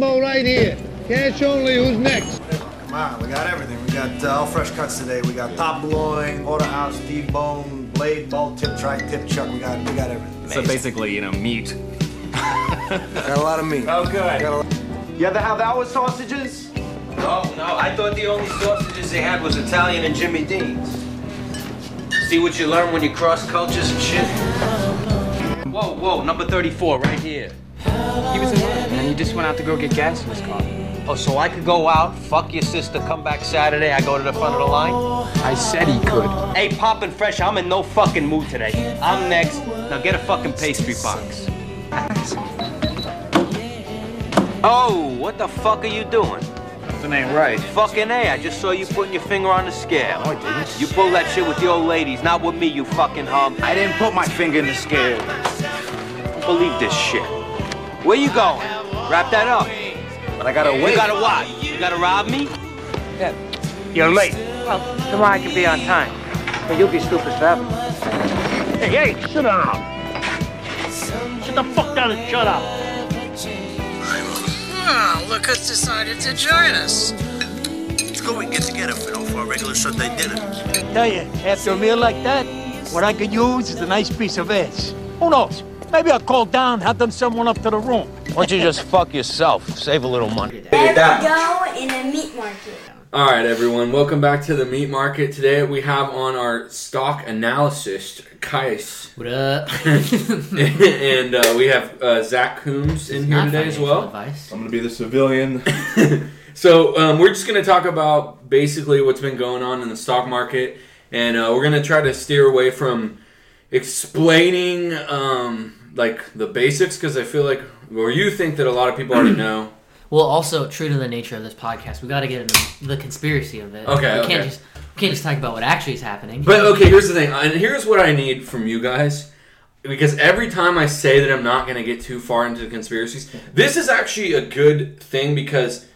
Jumbo right here. Cash only. Who's next? Come on, we got everything. We got uh, all fresh cuts today. We got top loin, porterhouse, T-bone, blade, bolt, tip, tri-tip, chuck. We got, we got everything. So basically, you know, meat. Got a lot of meat. Oh, good. Got a lot- You ever have our sausages? No, no, I thought the only sausages they had was Italian and Jimmy Dean's. See what you learn when you cross cultures and shit? Whoa, whoa, number 34, right here. He was in line, and he just went out to go get gas in his car. Oh, so I could go out, fuck your sister, come back Saturday, I go to the front of the line? I said he could. Hey, Poppin' Fresh, I'm in no fucking mood today. I'm next. Now get a fucking pastry box. Oh, what the fuck are you doing? Something ain't right. Fucking A, I just saw you putting your finger on the scale. No, I didn't. You pull that shit with the old ladies, not with me, you fucking hum. I didn't put my finger in the scale. don't believe this shit. Where you going? Wrap that up. But I gotta wait. You gotta what? You gotta rob me? Yeah. You're late. Well, tomorrow I can be on time. But you'll be stupid forever. Hey, hey, sit down. Sit the fuck down and shut up. Oh, look who's decided to join us. Let's go and get together for, for a regular Sunday dinner. Tell you, after a meal like that, what I could use is a nice piece of ass. Who knows? Maybe I'll call down, have them send one up to the room. Why don't you just fuck yourself? Save a little money. Let's go in a meat market. All right, everyone. Welcome back to the meat market. Today we have on our stock analyst, Kais, What up? and uh, we have uh, Zach Coombs in here today as well. advice. I'm gonna be the civilian. So um, we're just going to talk about basically what's been going on in the stock market, and uh, we're going to try to steer away from explaining um, like the basics because I feel like, or you think that a lot of people already know. Well, also true to the nature of this podcast, we got to get into the conspiracy of it. Okay, we okay. can't just we can't just talk about what actually is happening. But okay, here's the thing, and here's what I need from you guys. Because every time I say that I'm not going to get too far into the conspiracies, this is actually a good thing because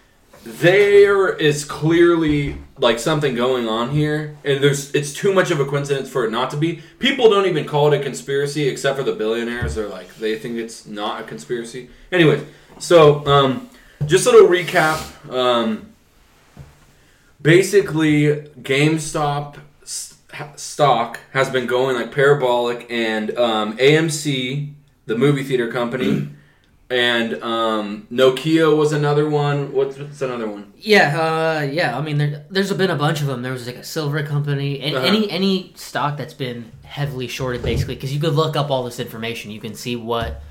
there is clearly like something going on here, and there's it's too much of a coincidence for it not to be. People don't even call it a conspiracy, except for the billionaires. They're like they think it's not a conspiracy. Anyways, so um, just a little recap. Um, basically, GameStop s- ha- stock has been going like parabolic, and um, AMC, the movie theater company, and um, Nokia was another one. What's, what's another one? yeah, uh, yeah. I mean, there, there's been a bunch of them. There was like a silver company, and Uh-huh. any any stock that's been heavily shorted, basically, because you could look up all this information. You can see what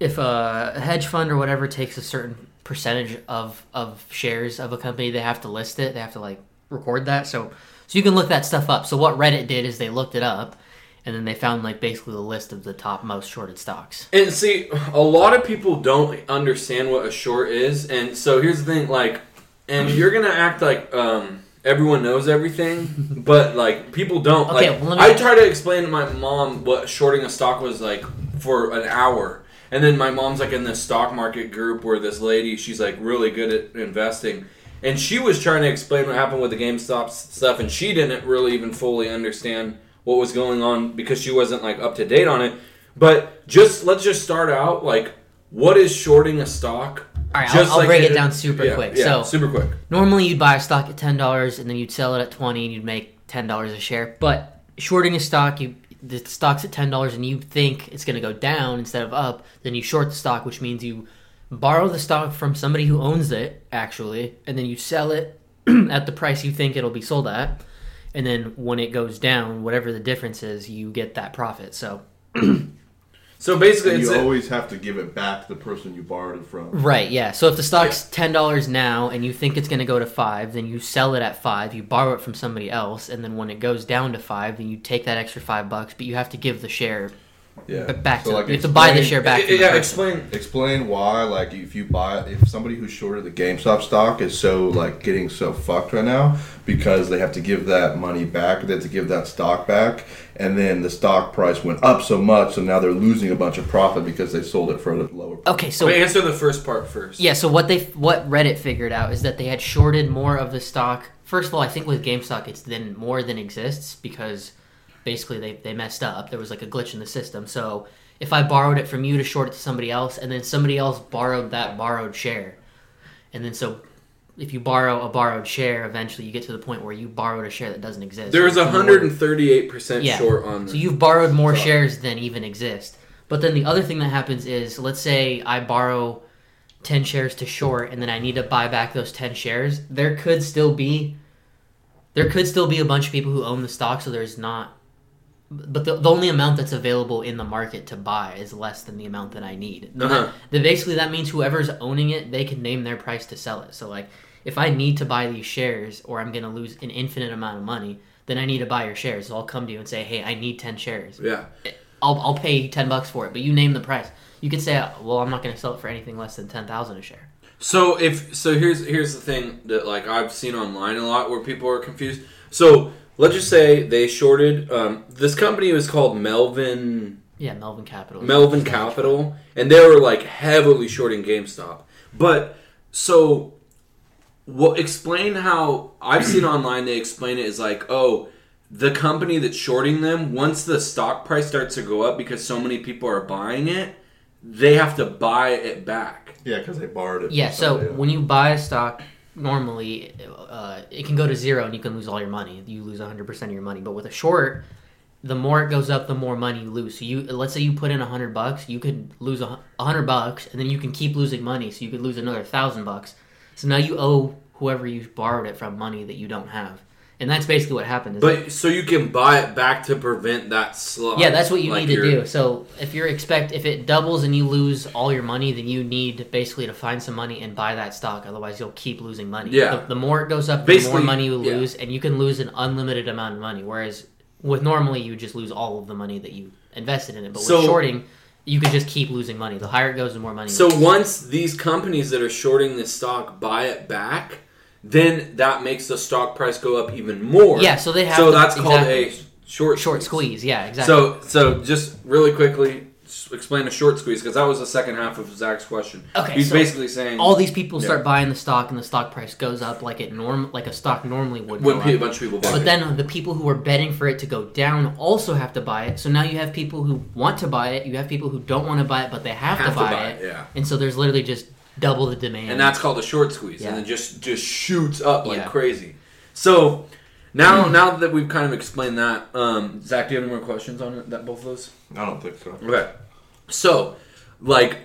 if a hedge fund or whatever takes a certain percentage of of shares of a company, they have to list it. They have to like record that. So so you can look that stuff up. So what Reddit did is they looked it up, and then they found like basically the list of the top most shorted stocks. And see, a lot of people don't understand what a short is, and so here's the thing, like, and you're gonna act like um, everyone knows everything, but like people don't. Okay, like, well, me- I try to explain to my mom what shorting a stock was like for an hour, and then my mom's like in this stock market group where this lady, she's like really good at investing. And she was trying to explain what happened with the GameStop stuff, and she didn't really even fully understand what was going on because she wasn't like up to date on it. But just let's just start out like, what is shorting a stock? All right, Just I'll, I'll break it- it down super yeah, quick. Yeah, so super quick. normally you'd buy a stock at ten dollars and then you'd sell it at twenty and you'd make ten dollars a share. But shorting a stock, you the stock's at ten dollars and you think it's going to go down instead of up, then you short the stock, which means you borrow the stock from somebody who owns it actually, and then you sell it at the price you think it'll be sold at. And then when it goes down, whatever the difference is, you get that profit. So So basically, And it's you a- always have to give it back to the person you borrowed it from. Right, yeah. So if the stock's ten dollars now and you think it's going to go to five, then you sell it at five. You borrow it from somebody else, and then when it goes down to five, then you take that extra five bucks, but you have to give the share Yeah. b- back So, to. like, you have to buy the explain- share back. from yeah, explain. Explain why, like, if you buy, if somebody who's shorted the GameStop stock is so like getting so fucked right now because they have to give that money back, they have to give that stock back, and then the stock price went up so much, so now they're losing a bunch of profit because they sold it for a lower. Price. Okay, so But answer the first part first. Yeah, so what they what Reddit figured out is that they had shorted more of the stock. First of all, I think with GameStop it's then more than exists because basically they, they messed up. There was like a glitch in the system. So if I borrowed it from you to short it to somebody else, and then somebody else borrowed that borrowed share, and then so if you borrow a borrowed share, eventually you get to the point where you borrowed a share that doesn't exist. There's It's more- 138% Yeah. short on So you've borrowed more shares than even exist. But then the other thing that happens is, let's say I borrow ten shares to short, and then I need to buy back those ten shares. There could still be, there could still be a bunch of people who own the stock, so there's not. But the, the only amount that's available in the market to buy is less than the amount that I need. Uh-huh. then basically that means whoever's owning it, they can name their price to sell it. So like, if I need to buy these shares, or I'm gonna lose an infinite amount of money, then I need to buy your shares. So I'll come to you and say, hey, I need ten shares. Yeah. I'll, I'll pay 10 bucks for it, but you name the price. You could say, well, I'm not going to sell it for anything less than 10,000 a share. So if so, here's here's the thing that like I've seen online a lot where people are confused. So let's just say they shorted. Um, this company was called Melvin Yeah, Melvin Capital. Melvin Capital, and they were like heavily shorting GameStop. But so, what? Explain how I've seen online. They explain it as like, oh, the company that's shorting them. Once the stock price starts to go up because so many people are buying it, they have to buy it back. Yeah, because they borrowed it. Yeah, so when you buy a stock, normally uh, it can go to zero and you can lose all your money. You lose 100% of your money. But with a short, the more it goes up, the more money you lose. So you let's say you put in 100 bucks, you could lose 100 bucks and then you can keep losing money. So you could lose another 1000 bucks. So now you owe whoever you borrowed it from money that you don't have. And that's basically what happened. But so you can buy it back to prevent that slide. Yeah, that's what you Like need to do. So if you're expect if it doubles and you lose all your money, then you need basically to find some money and buy that stock. Otherwise, you'll keep losing money. Yeah. The, the more it goes up, the more money you yeah. lose, and you can lose an unlimited amount of money. Whereas with normally you just lose all of the money that you invested in it. But with So- shorting, you can just keep losing money. The higher it goes, the more money. you So once these companies that are shorting this stock buy it back, then that makes the stock price go up even more. Yeah, so they have So to- that's called a short short squeeze. Yeah, exactly. So so just really quickly explain a short squeeze because that was the second half of Zach's question. Okay, he's so basically saying all these people Yeah. start buying the stock, and the stock price goes up like it norm like a stock normally would. When a bunch of people buy But it. then the people who are betting for it to go down also have to buy it. So now you have people who want to buy it. You have people who don't want to buy it, but they have, Have to, to buy, buy it. it, yeah. And so there's literally just double the demand. and that's called a short squeeze, Yeah. and it just just shoots up like Yeah. crazy. So now now that we've kind of explained that, um, Zach, do you have any more questions on it? That both of those? I don't think so. Okay. So, like,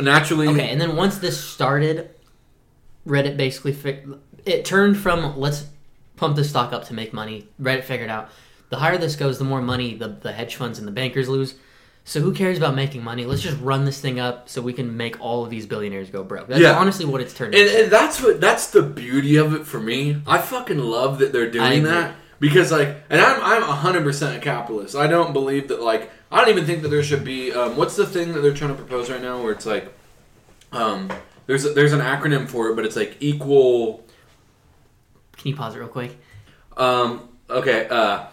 naturally. Okay, and then once this started, Reddit basically fi- it turned from let's pump the stock up to make money. Reddit figured out the higher this goes, the more money the, the hedge funds and the bankers lose. So who cares about making money? Let's just run this thing up so we can make all of these billionaires go broke. That's Yeah. honestly what it's turned And, into. and that's what that's the beauty of it for me. I fucking love that they're doing that because like, and I'm I'm hundred percent a capitalist. I don't believe that like I don't even think that there should be um, what's the thing that they're trying to propose right now where it's like um there's a, there's an acronym for it, but it's like equal Can you pause it real quick? um okay uh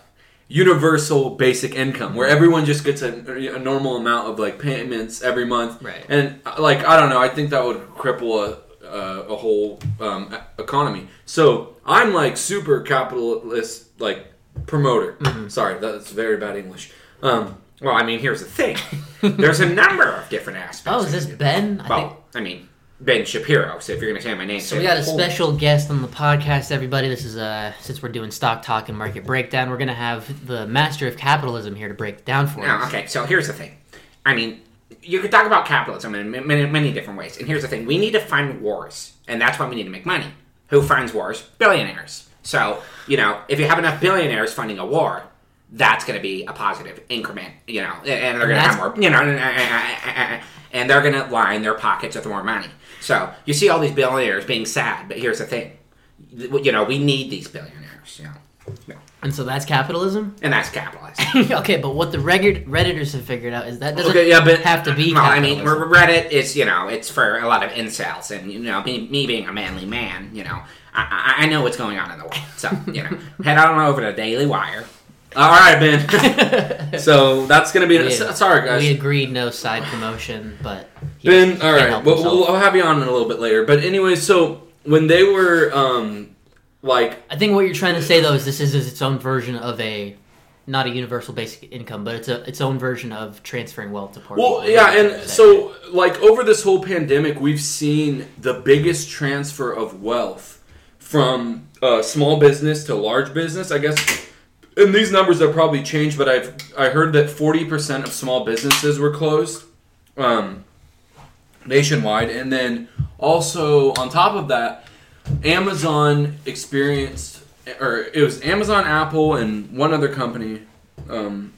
universal basic income where everyone just gets a, a normal amount of like payments every month. Right. and like i don't know i think that would cripple a, a, a whole um, economy. So i'm like super capitalist like promoter. Mm-hmm. sorry that's very bad english. Um well i mean here's the thing. There's a number of different aspects Oh, is this Ben? I think well i mean ben shapiro so if you're gonna say my name So we got a special guest on the podcast, everybody. This is uh since we're doing stock talk and market breakdown, we're gonna have the master of capitalism here to break it down for No, us. okay, so here's the thing. I mean, you could talk about capitalism in many, many different ways. And here's the thing we need to find wars, and that's why we need to make money. Who finds wars? Billionaires. So, you know, if you have enough billionaires funding a war, that's going to be a positive increment, you know, and they're going to have more, you know, and they're going to line their pockets with more money. So you see all these billionaires being sad, but here's the thing. You know, we need these billionaires, you know, And so that's capitalism? and that's capitalism. okay, but what the Reddit, Redditors have figured out is that doesn't Okay, yeah, but- have to be Well, I mean, Reddit is you know it's for a lot of incels, and you know me, me being a manly man, you know I I know what's going on in the world. So you know, head on over to Daily Wire. All right ben so that's gonna be We- sorry guys We agreed no side promotion, but Ben, all right. Well, we'll, I'll have you on in a little bit later. But anyway, so when they were um like I think what you're trying to say though is this is its own version of a not a universal basic income, but it's a its own version of transferring wealth to poor Well, people. yeah, and so like over this whole pandemic, we've seen the biggest transfer of wealth from uh, small business to large business. I guess, and these numbers have probably changed, but I've I heard that forty percent of small businesses were closed um, nationwide, and then also on top of that, Amazon experienced, or it was Amazon, Apple, and one other company. Um,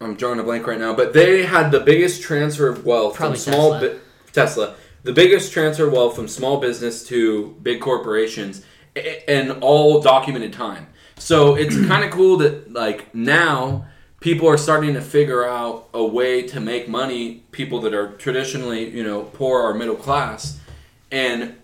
I'm drawing a blank right now, but they had the biggest transfer of wealth Probably from small Tesla. bu- Tesla, the biggest transfer of wealth from small business to big corporations, in all documented time. So it's kind of cool that like now people are starting to figure out a way to make money. People that are traditionally you know poor or middle class, and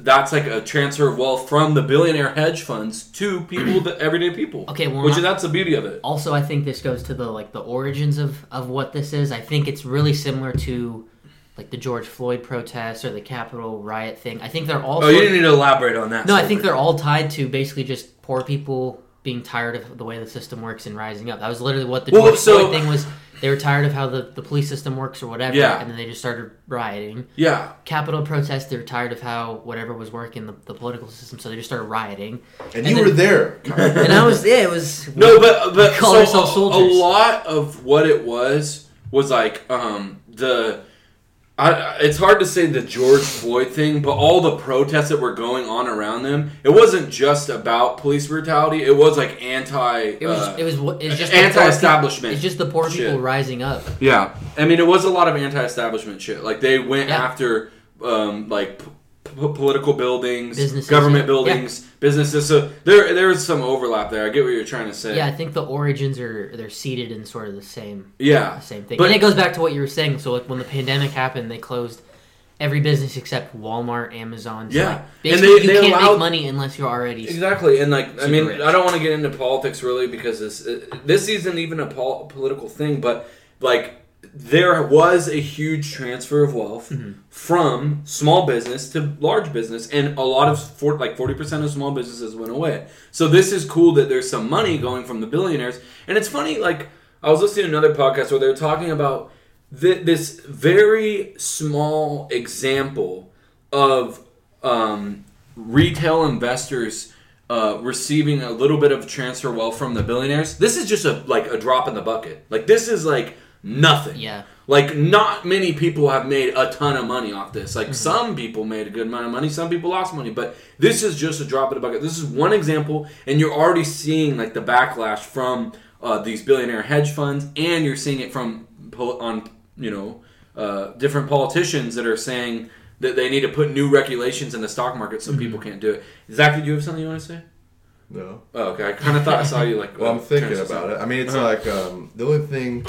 that's like a transfer of wealth from the billionaire hedge funds to people, the everyday people. Okay, well, which not- is that's the beauty of it. Also, I think this goes to the like the origins of of what this is. I think it's really similar to like the George Floyd protests or the Capitol riot thing. I think they're all. Oh, you didn't need to elaborate on that. No, I think they're all tied to basically just poor people being tired of the way the system works and rising up. That was literally what the Well, George so- Floyd thing was. They were tired of how the, the police system works or whatever, Yeah. and then they just started rioting. Yeah. Capitol protest, they were tired of how whatever was working the, the political system, so they just started rioting. And you were there. and I was, yeah, it was. No, but but so a, a lot of what it was was like um the. I, it's hard to say the George Floyd thing, but all the protests that were going on around them, it wasn't just about police brutality. It was like anti. It was, uh, it was, it's just anti-establishment. It's just the poor people rising up. Yeah, I mean, it was a lot of anti-establishment shit. Like they went Yeah. after um, like p- p- political buildings, Businesses, government yeah. buildings, businesses. So there there is some overlap there. I get what you're trying to say. Yeah, I think the origins are they're seated in sort of the same. Yeah. the same thing. But- and it goes back to what you were saying. So like when the pandemic happened, they closed every business except Walmart, Amazon. So, Yeah. like, And they- you they can't allowed- make money unless you're already Exactly, and like I mean, rich. I don't want to get into politics really because this this isn't even a pol- political thing, but like there was a huge transfer of wealth Mm-hmm. from small business to large business, and a lot of for, like forty percent of small businesses went away. So this is cool that there's some money going from the billionaires, and it's funny. Like I was listening to another podcast where they were talking about th- this very small example of um, retail investors uh, receiving a little bit of transfer wealth from the billionaires. This is just a like a drop in the bucket. Like this is like nothing. Yeah. Like not many people have made a ton of money off this. Mm-hmm. Like some people made a good amount of money, some people lost money, but this is just a drop in the bucket. This is one example, and you're already seeing like the backlash from uh, these billionaire hedge funds, and you're seeing it from pol- on you know uh, different politicians that are saying that they need to put new regulations in the stock market so Mm-hmm. people can't do it. Zach, did you have something you want to say? No. Oh, okay. I kind of thought I saw you like. Well, uh, I'm thinking about it. I mean, it's Uh-huh. like um, the only thing,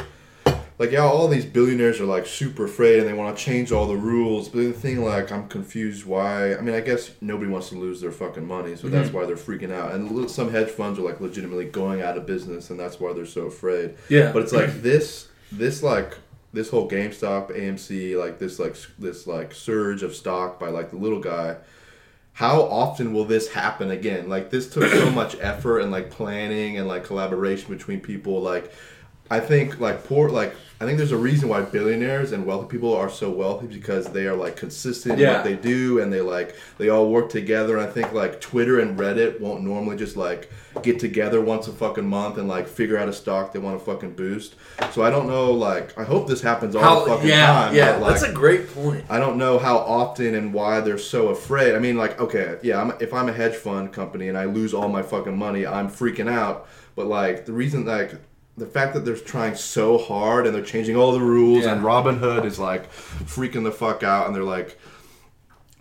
like yeah, all these billionaires are like super afraid and they want to change all the rules. But the thing, like, I'm confused why. I mean, I guess nobody wants to lose their fucking money, so that's Mhm. why they're freaking out. And some hedge funds are like legitimately going out of business, and that's why they're so afraid. Yeah. But it's like this, this like this whole GameStop, AMC, like this like this like surge of stock by like the little guy how often will this happen again like this took so much effort and like planning and like collaboration between people like i think like poor like i think there's a reason why billionaires and wealthy people are so wealthy because they are like consistent in what they do and they like they all work together and i think like twitter and reddit won't normally just like get together once a fucking month and like figure out a stock they want to fucking boost so i don't know like i hope this happens all How- the fucking yeah, time yeah, but, like, that's a great point. I don't know how often and why they're so afraid. I mean, like, okay, yeah, I'm, if I'm a hedge fund company and I lose all my fucking money, I'm freaking out. But like, the reason, like, the fact that they're trying so hard and they're changing all the rules, Yeah. and Robinhood is like freaking the fuck out, and they're like,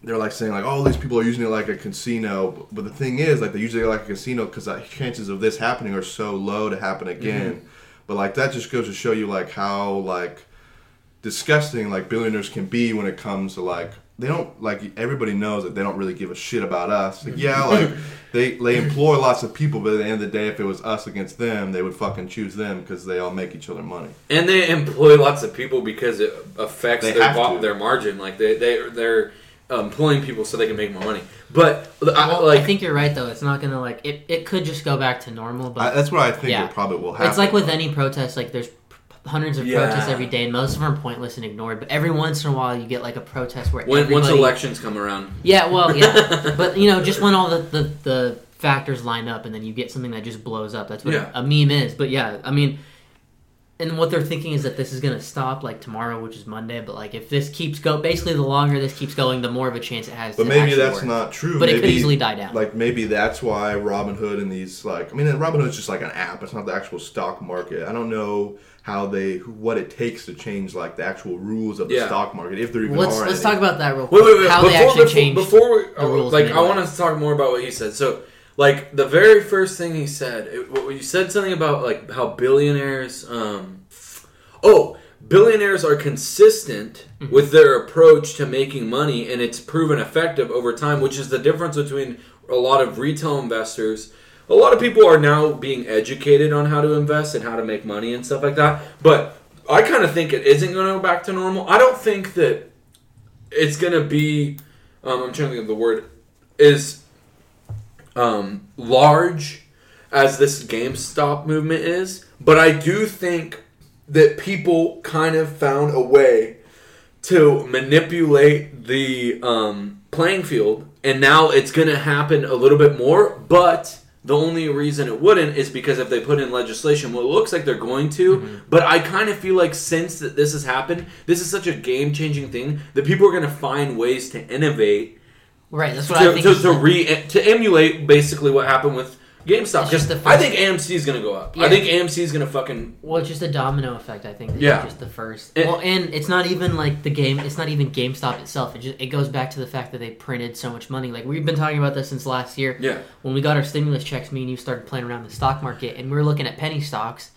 they're like saying like, oh, these people are using it like a casino. But the thing is, like, they use it like a casino because the chances of this happening are so low to happen again. Mhm. But like, that just goes to show you like how like disgusting like billionaires can be when it comes to like they don't like everybody knows that they don't really give a shit about us. Like, mm-hmm. yeah, like they they employ lots of people, but at the end of the day, if it was us against them, they would fucking choose them because they all make each other money. And they employ lots of people because it affects They their have their margin. Like they they they're employing people so they can make more money. But I, Well, like I think you're right though. It's not gonna like it. It could just go back to normal, but I, that's what I think Yeah. it probably will happen. It's like with any protest, like there's p- hundreds of Yeah. protests every day, and most of them are pointless and ignored. But every once in a while, you get like a protest where when, once elections come around, Yeah, well, yeah, but you know, just when all the, the the factors line up, and then you get something that just blows up. That's what Yeah. a meme is. But yeah, I mean, and what they're thinking is that this is gonna stop like tomorrow, which is Monday. But like, if this keeps go, basically, the longer this keeps going, the more of a chance it has. But to maybe that's work. not true. But it could easily die down. Like maybe that's why Robinhood and these like I mean Robinhood's just like an app. It's not the actual stock market. I don't know how they what it takes to change like the actual rules of the Yeah. stock market if there even let's are. let's any. talk about that real Wait, quick. wait, wait. How before, they actually before, changed before we, the rules. like, I midway. want to talk more about what he said. So, like, the very first thing he said, it, you said something about like how billionaires. Um, oh, billionaires are consistent Mm-hmm. with their approach to making money, and it's proven effective over time. Which is the difference between a lot of retail investors. A lot of people are now being educated on how to invest and how to make money and stuff like that. But I kind of think it isn't going to go back to normal. I don't think that it's gonna be um, I'm trying to think of the word is um, large as this GameStop movement is, but I do think that people kind of found a way to manipulate the um, playing field, and now it's gonna happen a little bit more, but. The only reason it wouldn't is because if they put in legislation, well, it looks like they're going to. But I kind of feel like since that this has happened, this is such a game changing thing that people are going to find ways to innovate right. That's what to, I think. to, to the- re to emulate basically what happened with GameStop. Just Because I think AMC is going to go up. I think AMC is going to fucking Well, it's just a domino effect. I think. Yeah. Just the first. It- well, and it's not even like the game. It's not even GameStop itself. It just it goes back to the fact that they printed so much money. Like we've been talking about this since last year. yeah. When we got our stimulus checks, me and you started playing around the stock market, and we were looking at penny stocks,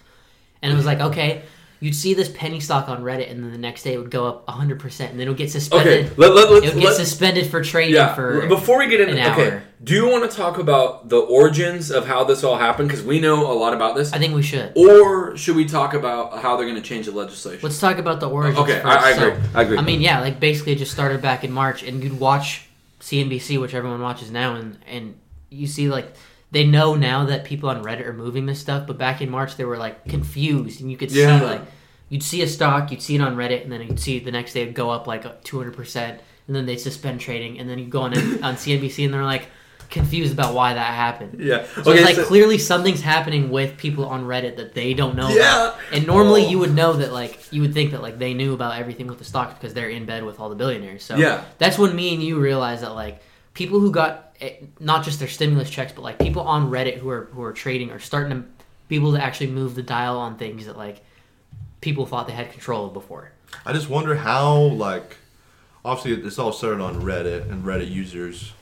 and it was like, okay, you'd see this penny stock on Reddit, and then the next day it would go up hundred percent, and then it would get suspended. Okay. Let, let, it let's, would get let, suspended for trading yeah. for. Before we get into an okay, hour. do you want to talk about the origins of how this all happened? Because we know a lot about this. I think we should. Or should we talk about how they're going to change the legislation? Let's talk about the origins. okay, first. I, I So, agree. I agree. I mean, yeah, like basically it just started back in March, and you'd watch CNBC, which everyone watches now, and and you see like they know now that people on Reddit are moving this stuff, but back in March they were like confused, and you could Yeah. see like you'd see a stock, you'd see it on Reddit, and then you'd see the next day it'd go up like uh, two hundred percent, and then they suspend trading, and then you go on on CNBC and they're like confused about why that happened. yeah. So okay. it's like so- clearly something's happening with people on Reddit that they don't know. Yeah. About. And normally Oh. you would know that like you would think that like they knew about everything with the stock because they're in bed with all the billionaires. So Yeah. that's when me and you realized that like people who got eh, not just their stimulus checks, but like people on Reddit who are who are trading are starting to be able to actually move the dial on things that like people thought they had control of before. I just wonder how like obviously it's all started on Reddit and Reddit users.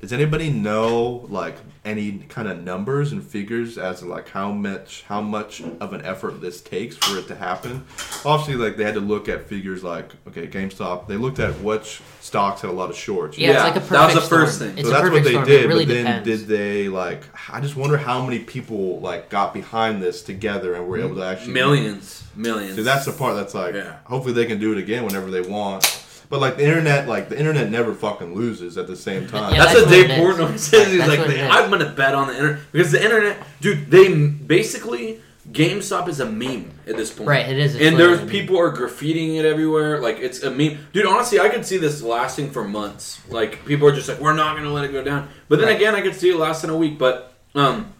Does anybody know like any kind of numbers and figures as to like how much how much of an effort this takes for it to happen? Obviously, like they had to look at figures like okay, GameStop. They looked at which stocks had a lot of shorts. Yeah, it's Yeah, like a that was the first storm. thing. It's so a that's what they storm. did. Really but then depends. did they like? I just wonder how many people like got behind this together and were able to actually millions, millions. See, that's the part that's like, Yeah. hopefully they can do it again whenever they want. But like the internet, like the internet never fucking loses at the same time. Yeah, that's, that's what what Dave it is. Portnoy says. He's That's like, what it is. I'm gonna bet on the internet because the internet, dude. They m- basically GameStop is a meme at this point, Right, it is. It's and literally there's meme. people are graffitiing it everywhere. Like it's a meme, dude. Honestly, I could see this lasting for months. Like people are just like, we're not gonna let it go down. But then Right. again, I could see it lasting a week. But um,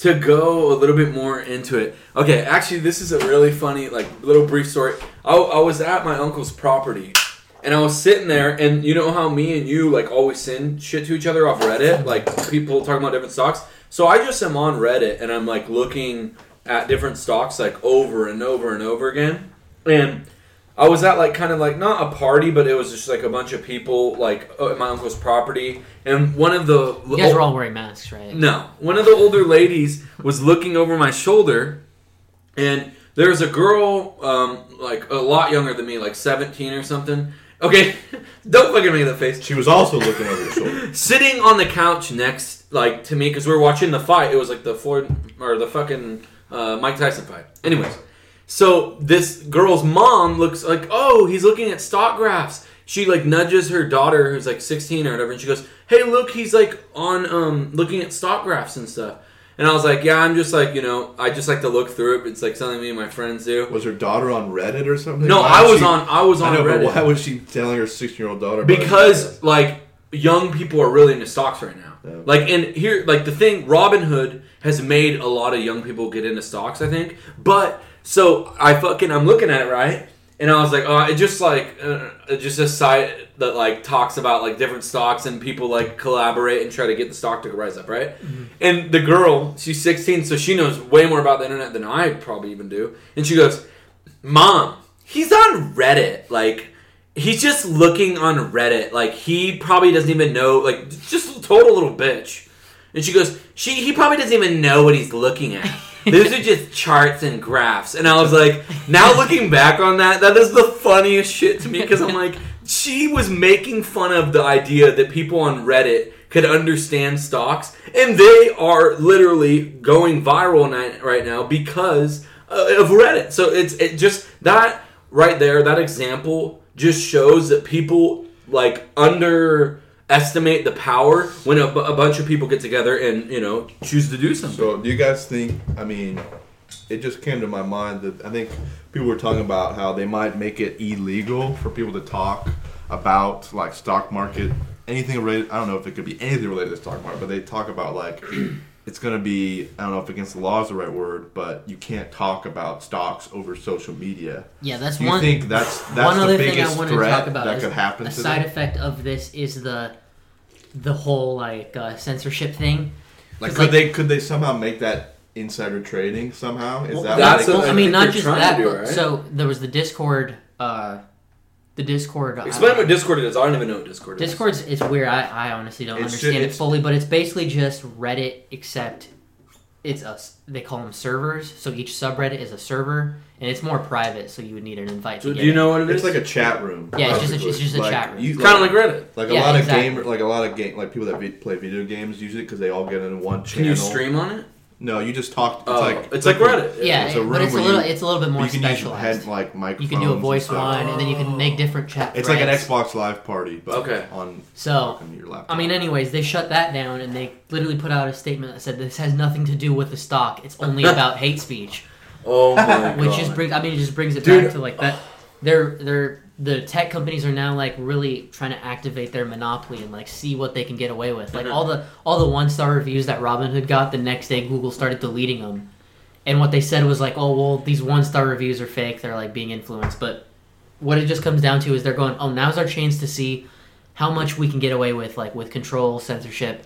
to go a little bit more into it. Okay, actually, this is a really funny, like, little brief story. I, I was at my uncle's property, and I was sitting there, and you know how me and you like always send shit to each other off Reddit, like people talking about different stocks. So I just am on Reddit, and I'm like looking at different stocks like over and over and over again, and. I was at like kind of like not a party, but it was just like a bunch of people like at my uncle's property, and one of the You guys were all wearing masks, right? no. One of the older ladies was looking over my shoulder, and there's a girl, um, like a lot younger than me, like 17 or something. Okay, don't fucking make that face. She was also looking over your shoulder. Sitting on the couch next, like to me, because we were watching the fight. It was like the Floyd or the fucking uh, Mike Tyson fight. Anyways, so this girl's mom looks like, oh, he's looking at stock graphs. she like nudges her daughter who's like 16 or whatever, and she goes, "Hey, look, he's like on um looking at stock graphs and stuff." And I was like, "Yeah, I'm just like you know, I just like to look through it. It's like something me and my friends do." Was her daughter on Reddit or something? No, Why I was she- on I was on I know, Reddit. but why was she telling her sixteen-year-old daughter? about it? because like young people are really into stocks right now. Yeah. Like and here like the thing Robinhood has made a lot of young people get into stocks, I think. But so I fucking I'm looking at it right and I was like, oh, it just like uh, it's just a site that like talks about like different stocks and people like collaborate and try to get the stock to rise up, right? And the girl, she's 16, so she knows way more about the internet than I probably even do. And she goes, "Mom, he's on Reddit. Like, he's just looking on Reddit. Like, he probably doesn't even know. Like, just a total little bitch." And she goes, "She he probably doesn't even know what he's looking at. Those are just charts and graphs." And I was like, now looking back on that, that is the funniest shit to me because I'm like, she was making fun of the idea that people on Reddit could understand stocks, and they are literally going viral right now because uh, of Reddit. So it's it just that right there, that example just shows that people like underestimate the power when a, bunch of people get together and you know choose to do something. So, do you guys think? I mean, it just came to my mind that I think people were talking about how they might make it illegal for people to talk about like stock market, anything related. I don't know if it could be anything related to stock market, but they talk about like it's going to be. I don't know if against the law is the right word, but you can't talk about stocks over social media. Yeah, that's Do you one. think that's that's one the other thing biggest I wanted to threat talk about that is could happen a to side them? effect of this is the the whole like uh, censorship thing. Like, 'Cause, could like- they could they somehow make that insider trading somehow? Is Well, that that's what a- they I could- mean, think not they're just trying to that. do but- right? So there was the Discord. Uh, the Discord. I Explain don't- what Discord is. I don't even know what Discord is. Discord's it's weird. I, I honestly don't It's understand ju- it it's- fully, but it's basically just Reddit except it's us. They call them servers. So each subreddit is a server, and it's more private. So you would need an invite. So to do get you in. know what it is? It's like a chat room. Yeah, it's just a- it's just a chat room. you- kind of like Reddit. Like a Yeah, lot exactly. of game, like a lot of game, like people that vi- play video games use it because they all get in one channel. Can you stream on it? No, you just talk. It's Oh, like it's like Reddit. Yeah, It's a it- but room it's a where little. you- it's a little bit more you can use specialized. head, like microphones. you can do a voice stuff. one, and then you can make different chat. It's like an. Xbox Live party, but Okay. on So on your laptop. I mean, anyways, they shut that down and they literally put out a statement that said this has nothing to do with the stock. It's only about hate speech, Oh my god. which just brings. I mean, it just brings it Dude. back to like that. They're they're the tech companies are now like really trying to activate their monopoly and like see what they can get away with. Like all the all the one star reviews that Robinhood got, the next day Google started deleting them. And what they said was like, oh well, these one star reviews are fake. They're like being influenced. But what it just comes down to is they're going, oh, now's our chance to see how much we can get away with, like with control, censorship.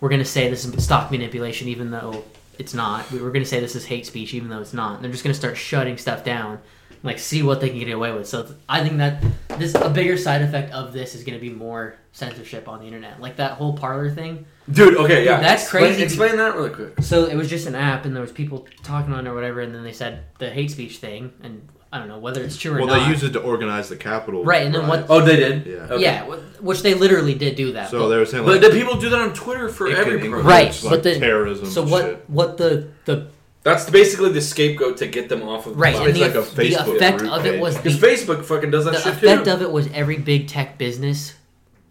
We're gonna say this is stock manipulation, even though it's not. We- We're gonna say this is hate speech, even though it's not. And they're just gonna start shutting stuff down, like see what they can get away with. So I think that this a bigger side effect of this is gonna be more censorship on the internet, like that whole Parler thing. Dude, okay, yeah. Dude, that's Explain- crazy. Explain that really quick. So it was just an app, and there was people talking on it or whatever, and then they said the hate speech thing, and I don't know whether it's true or well, not. Well, they use it to organize the Capitol, Right, and then what- Oh, they did. Yeah. Okay. Yeah, which they literally did do that. So but- they were saying But like the people do that on Twitter for every can program. include, right, like, but the terrorism. So and what? shit. What the the That's basically the scapegoat to get them off of. right? Well, and it's the, like a eff- the Facebook effect group of it page. was Because the, Facebook fucking does that the shit effect too. of it was every big tech business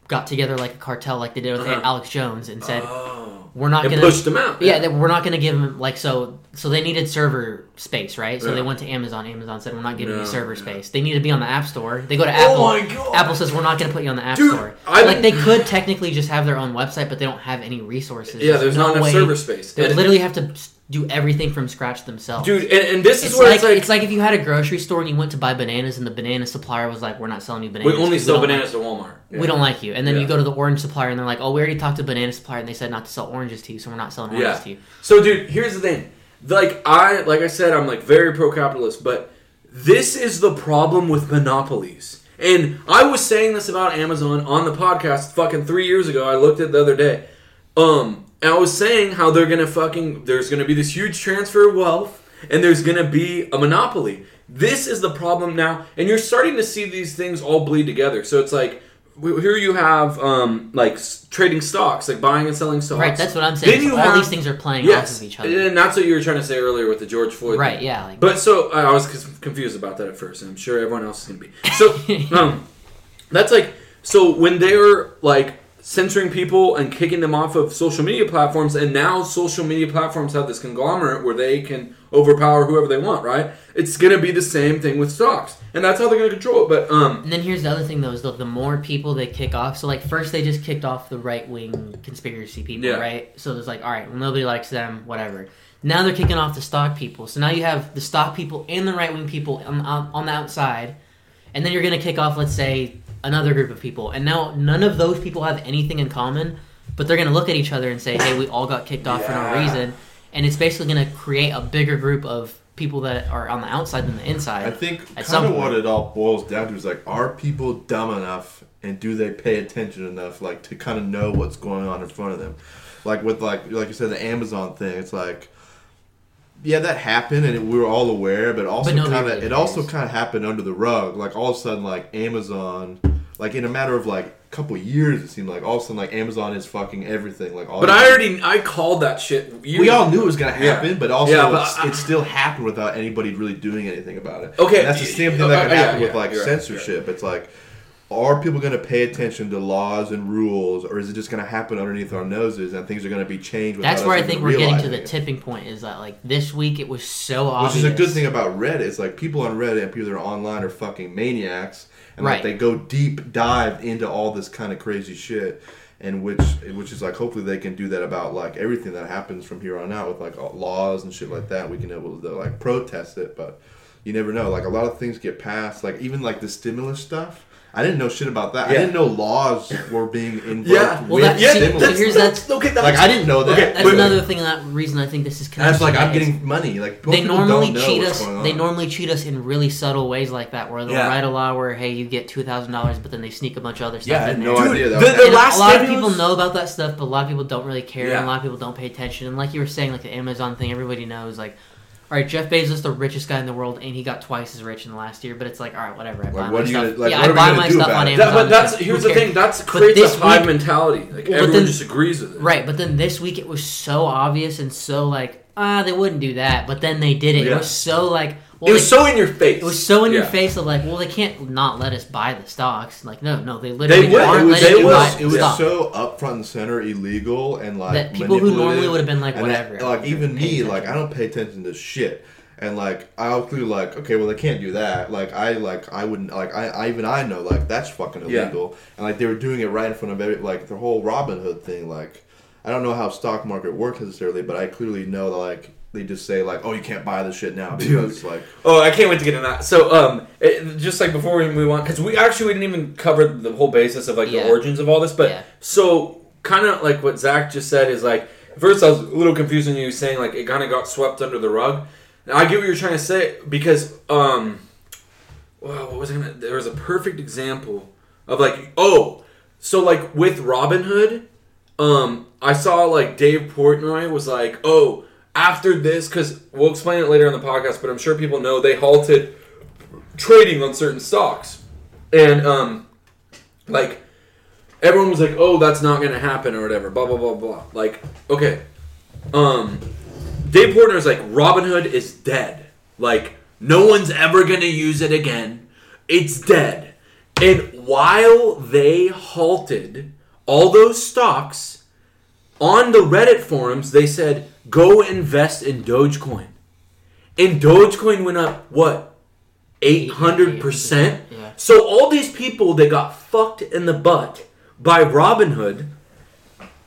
got together like a cartel, like they did with Uh-huh. Alex Jones, and said oh. we're not And gonna pushed them out. Yeah, that we're not going to give them like so. So they needed server space, right? So Yeah. they went to Amazon. Amazon said, "We're not giving No, you server yeah. space." They need to be on the App Store. They go to Oh Apple. my God. Apple says, "We're not going to put you on the App Dude, Store." I've like they could technically just have their own website, but they don't have any resources. Yeah, there's not enough way- server space. They would And- literally have to s- do everything from scratch themselves. Dude, and, and this is It's where like, it's like, it's like if you had a grocery store and you went to buy bananas and the banana supplier was like, "We're not selling you bananas." we only 'cause sell don't bananas like- to Walmart. We don't like you. And then Yeah. you go to the orange supplier and they're like, "Oh, we already talked to banana supplier and they said not to sell oranges to you, so we're not selling oranges Yeah. to you." So, dude, here's the thing. Like I, like I said, I'm like very pro-capitalist, but this is the problem with monopolies. And I was saying this about Amazon on the podcast fucking three years ago. I looked at it the other day. Um, and I was saying how they're gonna fucking there's gonna be this huge transfer of wealth, and there's gonna be a monopoly. This is the problem now, and you're starting to see these things all bleed together. So it's like here you have um like trading stocks, like buying and selling stocks. Right, that's what I'm saying. Then you all have- these things are playing Yes, off of each other. and that's what you were trying to say earlier with the George Floyd. Right, thing. yeah. Like, But so I I was confused about that at first, and I'm sure everyone else is gonna be. So, um, That's like so when they're like censoring people and kicking them off of social media platforms, and now social media platforms have this conglomerate where they can overpower whoever they want, right? It's gonna be the same thing with stocks, and that's how they're gonna control it. But um, And then here's the other thing though is the, the more people they kick off. So like first they just kicked off the right wing conspiracy people, Yeah. right? So there's like all right, well nobody likes them, whatever. Now they're kicking off the stock people. So now you have the stock people and the right wing people on, on, on the outside, and then you're gonna kick off, let's say, another group of people. And now none of those people have anything in common, but they're gonna look at each other and say, hey, we all got kicked off for no reason. And it's basically gonna create a bigger group of people that are on the outside than the inside. I think kind of what it all boils down to is like, are people dumb enough and do they pay attention enough, like to kind of know what's going on in front of them? Like with like like you said, the Amazon thing. It's like, yeah, that happened and it, we were all aware, but also But kind of really it also kind of happened under the rug. Like all of a sudden, like Amazon, like in a matter of like a couple years, it seemed like all of a sudden like Amazon is fucking everything. Like all but these- I already I called that shit. You- we all knew it was gonna Yeah. happen, but also Yeah, but it's, I- it still happened without anybody really doing anything about it. Okay, And that's the same thing y- that uh, can yeah, happen with yeah, like you're right, censorship. It's like, are people gonna pay attention to laws and rules, or is it just gonna happen underneath our noses and things are gonna be changed? That's where I think we're getting to the it? tipping point. Is that like this week it was so awesome. Which is a good thing about Reddit. It's like people on Reddit and people that are online are fucking maniacs, and like they go deep dive into all this kind of crazy shit. And which, which is like, hopefully they can do that about like everything that happens from here on out with like laws and shit like that. We can able to like protest it, but you never know. Like a lot of things get passed. Like even like the stimulus stuff. I didn't know shit about that. I didn't know laws were being invoked Yeah. Well, with that, see, stimulus. here's that's okay. That's, like I didn't know that. Okay, that's wait, another thing. That reason I think this is And connected. it's like I'm getting money. Like most They normally don't know cheat us. They normally cheat us in really subtle ways like that, where they'll Yeah. write a law where hey, you get two thousand dollars, but then they sneak a bunch of other stuff Yeah, I in had there. no Dude, idea. That the- the last a lot of people know about that stuff, but a lot of people don't really care, Yeah. and a lot of people don't pay attention. And like you were saying, like the Amazon thing, everybody knows. Like, all right, Jeff Bezos, the richest guy in the world, and he got twice as rich in the last year. But it's like, all right, whatever. I buy Like, my what are you stuff. gonna- like, yeah, what I buy my stuff on it? Amazon. That, but that's here's the cares? thing. That's But creates this a hive week- mentality. Like Well, everyone then- just agrees with it. Right, but then this week it was so obvious and so like ah they wouldn't do that, but then they did it. Yeah. It was so like well, it was they- so in your face. it was so in your face of like well they can't not let us buy the stocks. Like no no they literally would. aren't It was- letting they you would. buy it was stock. so up front and center illegal and like That people who normally would have been like, And that- whatever, like even don't pay me like i don't pay attention to shit and like i'll clearly like okay well they can't do that like i like i wouldn't like i, I even i know like that's fucking Yeah. illegal and like they were doing it right in front of every like the whole Robinhood thing like i don't know how stock market works necessarily but i clearly know that like they just say like oh you can't buy this shit now because like Oh, I can't wait to get into that. So, um, it, just like before we move on, because we actually we didn't even cover the whole basis of like Yeah. the origins of all this, but Yeah. so kind of like what Zach just said is like first I was a little confused when you were saying like it kind of got swept under the rug. And I get what you're trying to say because um, wow, what was I gonna? There was a perfect example of like oh, so like with Robinhood, um, I saw like Dave Portnoy was like, oh, after this, because we'll explain it later on the podcast, but I'm sure people know they halted trading on certain stocks, and um, like everyone was like, oh, that's not gonna happen or whatever, blah blah blah blah. Like, okay, um, Dave is like, Robinhood is dead. Like, no one's ever gonna use it again. It's dead. And while they halted all those stocks on the Reddit forums, they said, go invest in Dogecoin. And Dogecoin went up, what? 800%? Yeah. So all these people that got fucked in the butt by Robinhood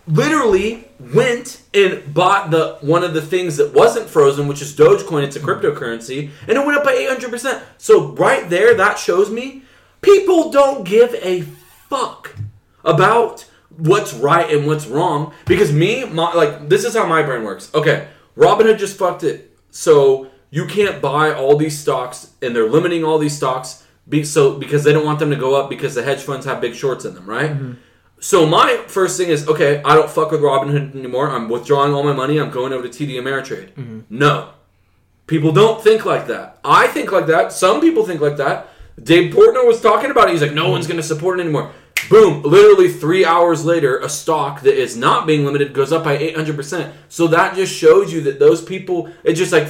literally went and bought the one of the things that wasn't frozen, which is Dogecoin. It's a cryptocurrency, and it went up by eight hundred percent. So right there, that shows me people don't give a fuck about what's right and what's wrong. Because me, my, like this is how my brain works. Okay, Robinhood just fucked it. So you can't buy all these stocks, and they're limiting all these stocks. Be, so because they don't want them to go up because the hedge funds have big shorts in them, right? Mm-hmm. So my first thing is okay. I don't fuck with Robinhood anymore. I'm withdrawing all my money. I'm going over to TD Ameritrade. Mm-hmm. No, people don't think like that. I think like that. Some people think like that. Dave Portnoy was talking about it. He's like, no one's going to support it anymore. Boom! Literally three hours later, a stock that is not being limited goes up by eight hundred percent. So that just shows you that those people. It's just like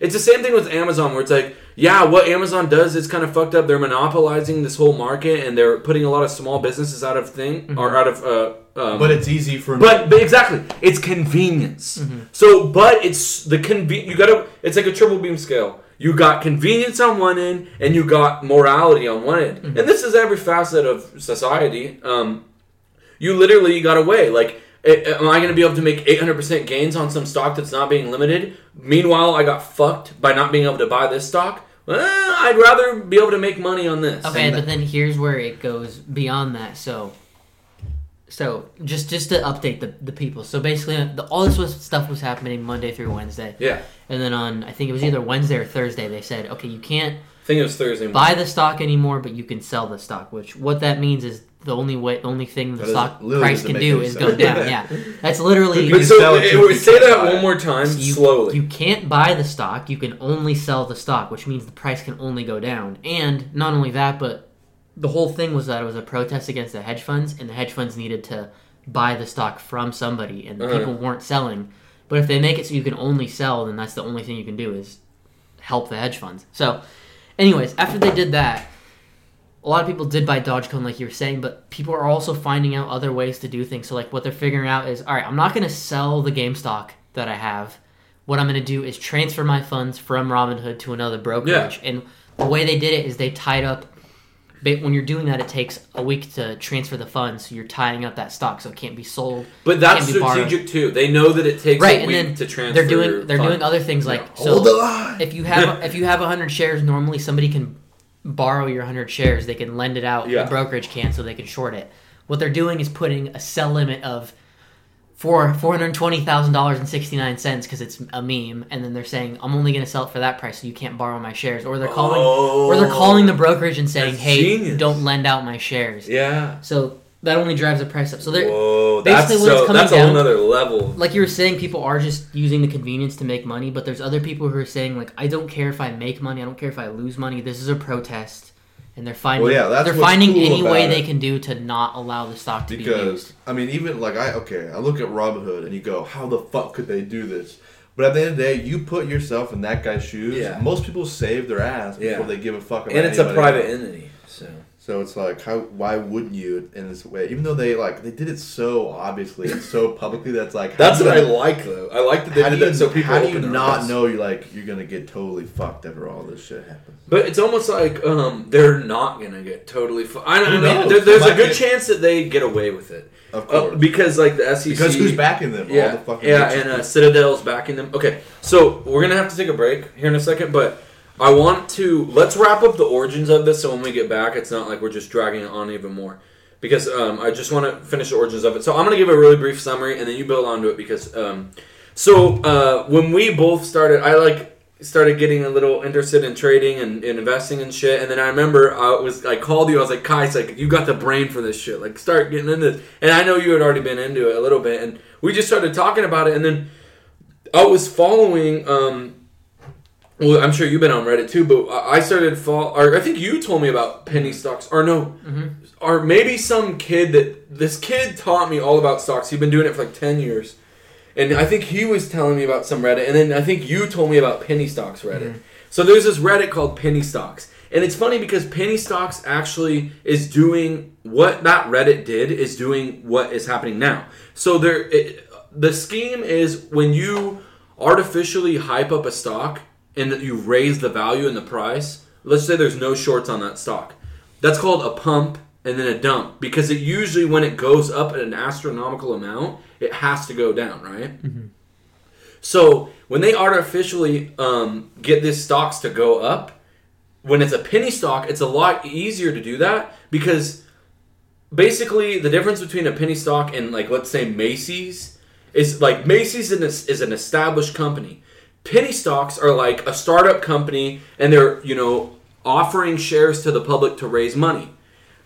It's the same thing with Amazon, where it's like, yeah, what Amazon does is kind of fucked up. They're monopolizing this whole market, and they're putting a lot of small businesses out of thing or out of. Uh, um, But it's easy for but, but exactly, it's convenience. So, but it's the conven. You gotta. It's like a triple beam scale. You got convenience on one end, and you got morality on one end. And this is every facet of society. Um, you literally got to weigh like. Am I going to be able to make 800% gains on some stock that's not being limited? Meanwhile, I got fucked by not being able to buy this stock. Well, I'd rather be able to make money on this. Okay, but then here's where it goes beyond that. So, so just just to update the, the people. So basically, the, all this was, stuff was happening Monday through Wednesday. Yeah. And then on I think it was either Wednesday or Thursday they said, okay, you can't I think it was Thursday. buy the stock anymore, but you can sell the stock. Which what that means is the only way, the only thing the That stock price can do is go down. yeah, that's literally. But so, sell it eh, say that one more time, you, slowly. You can't buy the stock. You can only sell the stock, which means the price can only go down. And not only that, but the whole thing was that it was a protest against the hedge funds, and the hedge funds needed to buy the stock from somebody, and the Uh-huh. people weren't selling. But if they make it so you can only sell, then that's the only thing you can do is help the hedge funds. So, anyways, after they did that, a lot of people did buy Dogecoin, like you were saying, but people are also finding out other ways to do things. So, like, what they're figuring out is, all right, I'm not going to sell the game stock that I have. What I'm going to do is transfer my funds from Robinhood to another brokerage. Yeah. And the way they did it is they tied up. Ba- When you're doing that, it takes a week to transfer the funds. So you're tying up that stock, so it can't be sold. But that's can't be borrowed. strategic too. They know that it takes right, a and week then to transfer. they're doing they're doing other things like so. Hold the line. If you have if you have hundred shares, normally somebody can borrow your hundred shares. They can lend it out. Yeah. The brokerage can, so they can short it. What they're doing is putting a sell limit of four four hundred twenty thousand dollars and sixty nine cents because it's a meme, and then they're saying I'm only going to sell it for that price, so you can't borrow my shares. Or they're calling or they're oh, calling the brokerage and saying, Hey, genius. don't lend out my shares. Yeah. So that only drives the price up. So they're Whoa, that's basically what it's so. coming That's a whole nother level. like you were saying, people are just using the convenience to make money, but there's other people who are saying like, I don't care if I make money, I don't care if I lose money. This is a protest, and they're finding Well, yeah, that's they're finding cool any way about they can do to not allow the stock to be because used. I mean, even like I okay, I look at Robinhood and you go, how the fuck could they do this? But at the end of the day, you put yourself in that guy's shoes. Yeah. Most people save their ass before Yeah. they give a fuck about and it's a private else. entity, so So it's like, how? Why wouldn't you in this way? Even though they like they did it so obviously and so publicly, that's like that's what I like though. I like that they did you, that so people. how do you not eyes. know you like you're gonna get totally fucked after all this shit happens? But it's almost like um, they're not gonna get totally. Fu- I, I Who mean, knows? there, there's a good chance that they get away with it. Of Uh, course. because like the SEC. Because who's backing them? All Yeah, the fucking yeah, and uh. Citadel's backing them. Okay, so we're gonna have to take a break here in a second, but I want to let's wrap up the origins of this, so when we get back, it's not like we're just dragging it on even more. Because um, I just want to finish the origins of it. So I'm gonna give a really brief summary, and then you build onto it. Because um, so uh, when we both started, I like started getting a little interested in trading and, and investing and shit. And then I remember I was I called you. I was like, Kai, it's like you got the brain for this shit. Like start getting into this. And I know you had already been into it a little bit, and we just started talking about it. And then I was following. Um, well, I'm sure you've been on Reddit too, but I I started fall. Or I think you told me about penny stocks, or no, mm-hmm. or maybe some kid that this kid taught me all about stocks. He'd been doing it for like ten years, and I think he was telling me about some Reddit, and then I think you told me about penny stocks Reddit. Mm-hmm. So there's this Reddit called Penny Stocks, and it's funny because penny stocks actually is doing what that Reddit did is doing what is happening now. So there, it, the scheme is when you artificially hype up a stock and that you raise the value and the price. Let's say there's no shorts on that stock. That's called a pump and then a dump because it usually when it goes up at an astronomical amount, it has to go down, right? So when they artificially um, get these stocks to go up, when it's a penny stock, it's a lot easier to do that because basically the difference between a penny stock and like let's say Macy's is like Macy's is an established company. Penny stocks are like a startup company and they're, you know, offering shares to the public to raise money.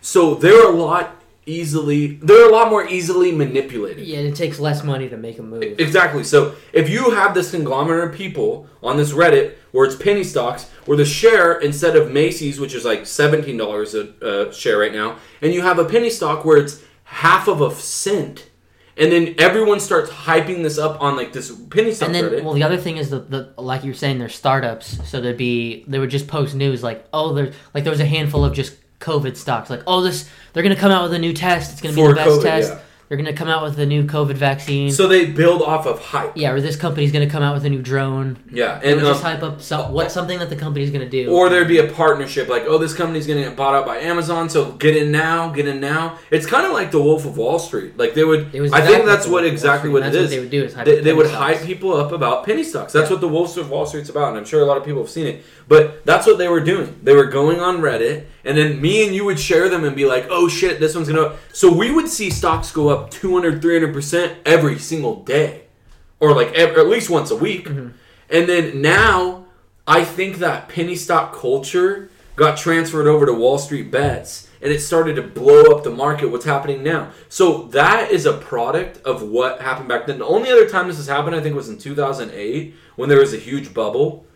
So they're a lot easily they're a lot more easily manipulated. Yeah, it takes less money to make a move. Exactly. So if you have this conglomerate of people on this Reddit where it's penny stocks, where the share instead of Macy's, which is like seventeen dollars a uh, share right now, and you have a penny stock where it's half of a cent, and then everyone starts hyping this up on like this penny stock and then, well, the other thing is the, the like you were saying, they're startups, so there'd be they would just post news like, oh, there like there was a handful of just COVID stocks, like, oh, this they're gonna come out with a new test, it's gonna be For the best COVID, test. yeah. They're gonna come out with a new COVID vaccine. so they build off of hype. yeah, or this company's gonna come out with a new drone. Yeah, and would just um, hype up some, what something that the company's gonna do. or there'd be a partnership like, oh, this company's gonna get bought out by Amazon, so get in now, get in now. It's kind of like the Wolf of Wall Street. Like they would. It was I think that's what Wolf of Wall exactly what it is. what they would do is hype they, they would stocks. hype people up about penny stocks. That's what the Wolf of Wall Street's about, and I'm sure a lot of people have seen it. But that's what they were doing. They were going on Reddit, and then me and you would share them and be like, "Oh shit, this one's gonna." So we would see stocks go up 200, 300 percent every single day, or like ev- at least once a week. Mm-hmm. And then now, I think that penny stock culture got transferred over to Wall Street bets, and it started to blow up the market. What's happening now? So that is a product of what happened back then. The only other time this has happened, I think, was in 2008 when there was a huge bubble,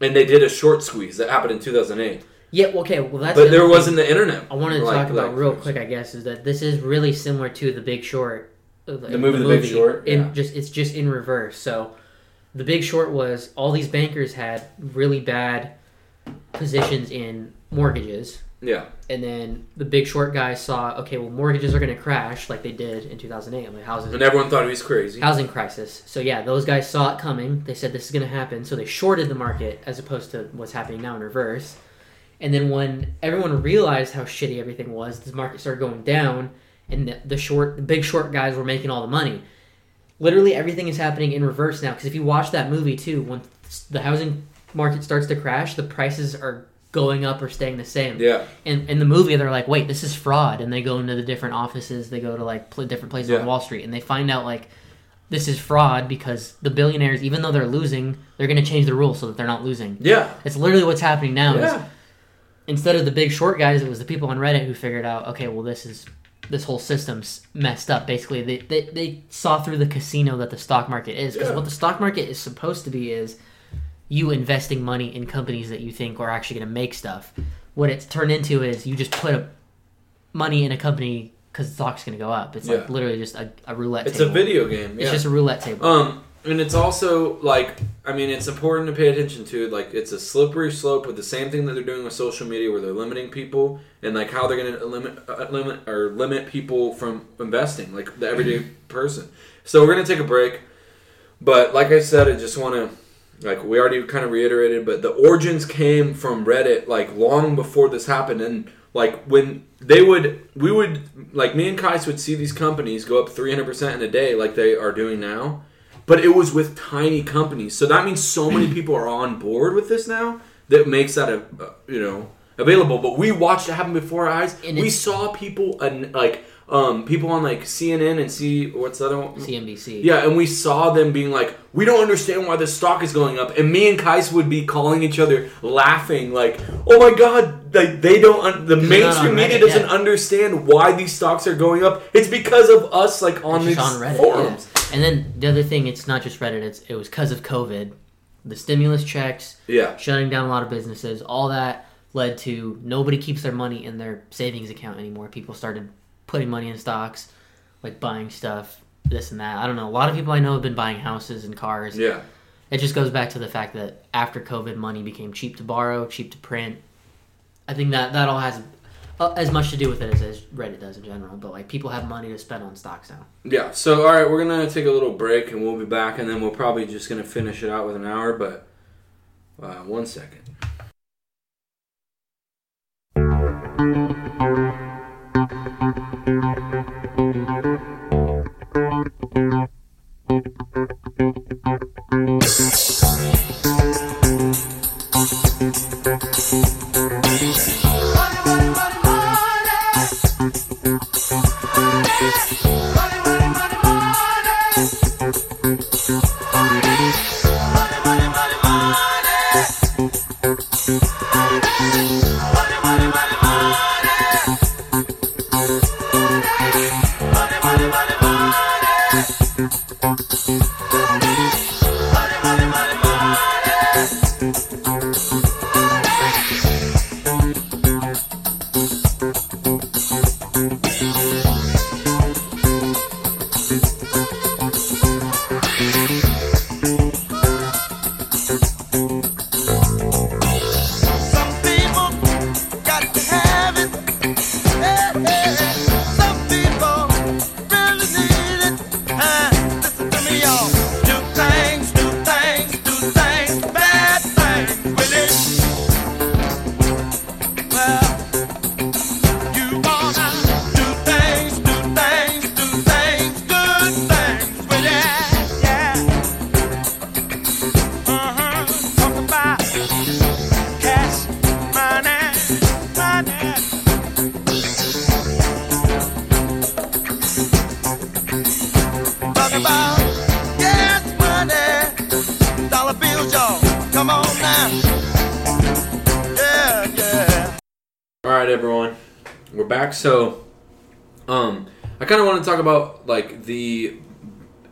and they did a short squeeze that happened in 2008. Yeah, okay, well that's. But there wasn't the internet. I wanted to like- talk about like- real quick. I guess is that this is really similar to The Big Short. uh, The, movie The Big Short? In Yeah. just it's just in reverse. So, The Big Short was all these bankers had really bad positions in mortgages. Yeah. And then the Big Short guys saw, okay, well, mortgages are going to crash like they did in 2008. Like houses, And everyone thought he was crazy. housing crisis. So yeah, those guys saw it coming. They said this is going to happen, so they shorted the market as opposed to what's happening now in reverse. And then when everyone realized how shitty everything was, the market started going down, and the, the short, the big short guys were making all the money. Literally everything is happening in reverse now. Because if you watch that movie too, when the housing market starts to crash, the prices are going up or staying the same. Yeah. And in the movie, they're like, "Wait, this is fraud," and they go into the different offices. They go to like pl- different places Yeah. on Wall Street, and they find out like this is fraud because the billionaires, even though they're losing, they're going to change the rules so that they're not losing. Yeah. It's literally what's happening now. is Yeah. Instead of the big short guys, it was the people on Reddit who figured out, okay, well, this is this whole system's messed up. Basically, they they, they saw through the casino that the stock market is because Yeah. what the stock market is supposed to be is you investing money in companies that you think are actually going to make stuff. What it's turned into is you just put a, money in a company because the stock's going to go up. It's like literally just a, a roulette. It's table. a video game. It's just a roulette table. Um, and it's also like, I mean, it's important to pay attention to. Like, it's a slippery slope with the same thing that they're doing with social media, where they're limiting people and like how they're going to limit, uh, limit or limit people from investing, like the everyday person. So we're going to take a break, but like I said, I just want to. Like we already kind of reiterated, but the origins came from Reddit like long before this happened, and like when they would, we would like me and Kais would see these companies go up three hundred percent in a day, like they are doing now, but it was with tiny companies. So that means so many people are on board with this now that makes that a, you know available. But we watched it happen before our eyes. And we it's- saw people and like um people on like CNN and see what's the other one CNBC. yeah, and we saw them being like, "We don't understand why the stock is going up," and me and Kais would be calling each other, laughing like, "Oh my god!" Like they don't. Un- the mainstream media Reddit doesn't yet. understand why these stocks are going up. It's because of us, like on It's these just on Reddit, forums. And then the other thing, it's not just Reddit. It's it was because of COVID, the stimulus checks, Yeah. shutting down a lot of businesses. All that led to nobody keeps their money in their savings account anymore. People started putting money in stocks, like buying stuff, this and that. I don't know. A lot of people I know have been buying houses and cars. Yeah. It just goes back to the fact that after COVID, money became cheap to borrow, cheap to print. I think that that all has uh, as much to do with it as, as Reddit does in general. But like people have money to spend on stocks now. Yeah. So all right, we're gonna take a little break, and we'll be back, and then we're probably just gonna finish it out with an hour. But uh, one second.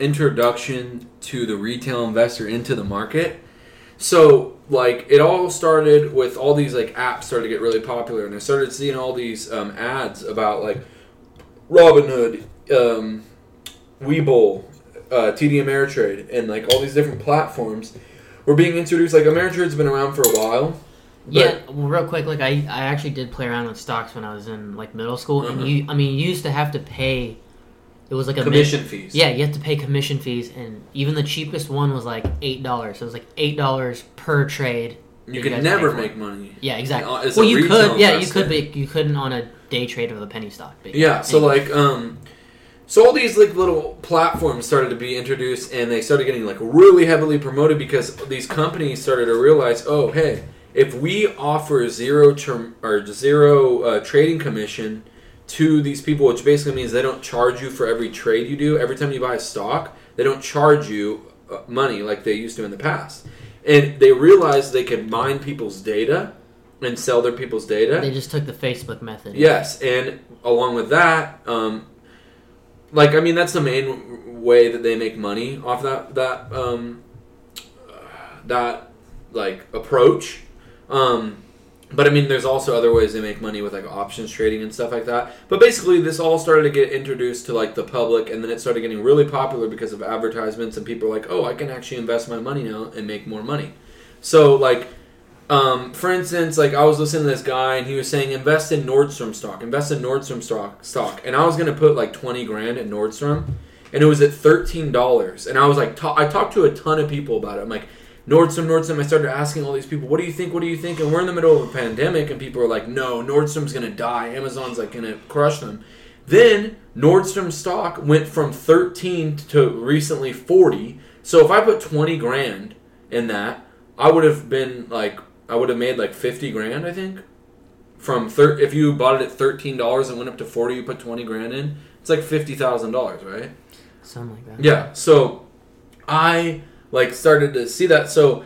Introduction to the retail investor into the market. So, like, it all started with all these like apps started to get really popular, and I started seeing all these um, ads about like Robinhood, um, Webull, uh, TD Ameritrade, and like all these different platforms were being introduced. Like Ameritrade's been around for a while. but- Yeah, well, real quick, like I, I actually did play around with stocks when I was in like middle school, Uh-huh. and you, I mean, you used to have to pay. It was like a Commission fees. Yeah, you have to pay commission fees, and even the cheapest one was like eight dollars. So it was like eight dollars per trade. You could guys never make money. Yeah, exactly. Well, you could. Yeah, you could, but you couldn't on a day trade of the penny stock. But Yeah, so anyway. like um so all these like little platforms started to be introduced and they started getting like really heavily promoted because these companies started to realize, "Oh, hey, if we offer zero term or zero uh, trading commission to these people, which basically means they don't charge you for every trade you do, every time you buy a stock, they don't charge you uh, money like they used to in the past." And they realized they could mine people's data and sell their people's data. they just took the Facebook method. Yes, and along with that, um, like I mean, that's the main way that they make money off that that um, that like approach. Um, but I mean, there's also other ways they make money with like options trading and stuff like that. But basically, this all started to get introduced to like the public, and then it started getting really popular because of advertisements, and people like, "Oh, I can actually invest my money now and make more money." So like um, for instance, like I was listening to this guy and he was saying invest in Nordstrom stock, invest in Nordstrom stock, stock, and I was gonna put like twenty grand in Nordstrom, and it was at thirteen dollars, and I was like, I talked to a ton of people about it. I'm like, Nordstrom, Nordstrom. I started asking all these people, what do you think? What do you think? And we're in the middle of a pandemic, and people are like, no, Nordstrom's gonna die. Amazon's like gonna crush them. Then Nordstrom stock went from thirteen to recently forty. So if I put twenty grand in that, I would have been like I would have made like fifty grand, I think. From thir- if you bought it at thirteen dollars and went up to forty, you put twenty grand in. It's like fifty thousand dollars, right? something like that. Yeah. So I like started to see that. So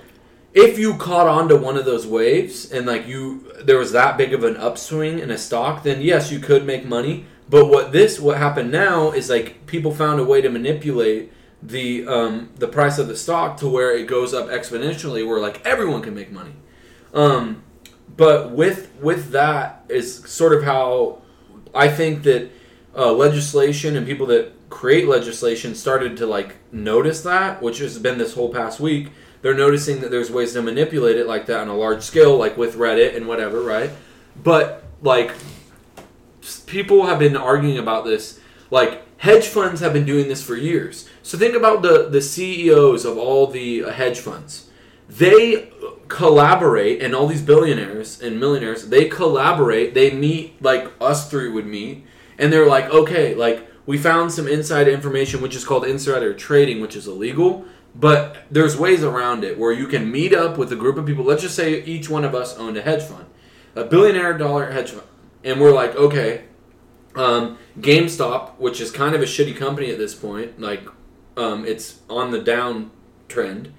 if you caught on to one of those waves and like you there was that big of an upswing in a stock, then yes, you could make money. But what this what happened now is like people found a way to manipulate the um, the price of the stock to where it goes up exponentially, where like everyone can make money. Um, but with with that is sort of how I think that uh, legislation and people that create legislation started to like notice that, which has been this whole past week. They're noticing that there's ways to manipulate it like that on a large scale, like with Reddit and whatever, right? But like people have been arguing about this. Like hedge funds have been doing this for years. So think about the the CEOs of all the uh, hedge funds. They collaborate, and all these billionaires and millionaires, they collaborate. They meet like us three would meet, and they're like, okay, like we found some inside information, which is called insider trading, which is illegal. But there's ways around it where you can meet up with a group of people. Let's just say each one of us owned a hedge fund, a billionaire dollar hedge fund, and we're like, okay, um, GameStop, which is kind of a shitty company at this point, like um, it's on the down trend.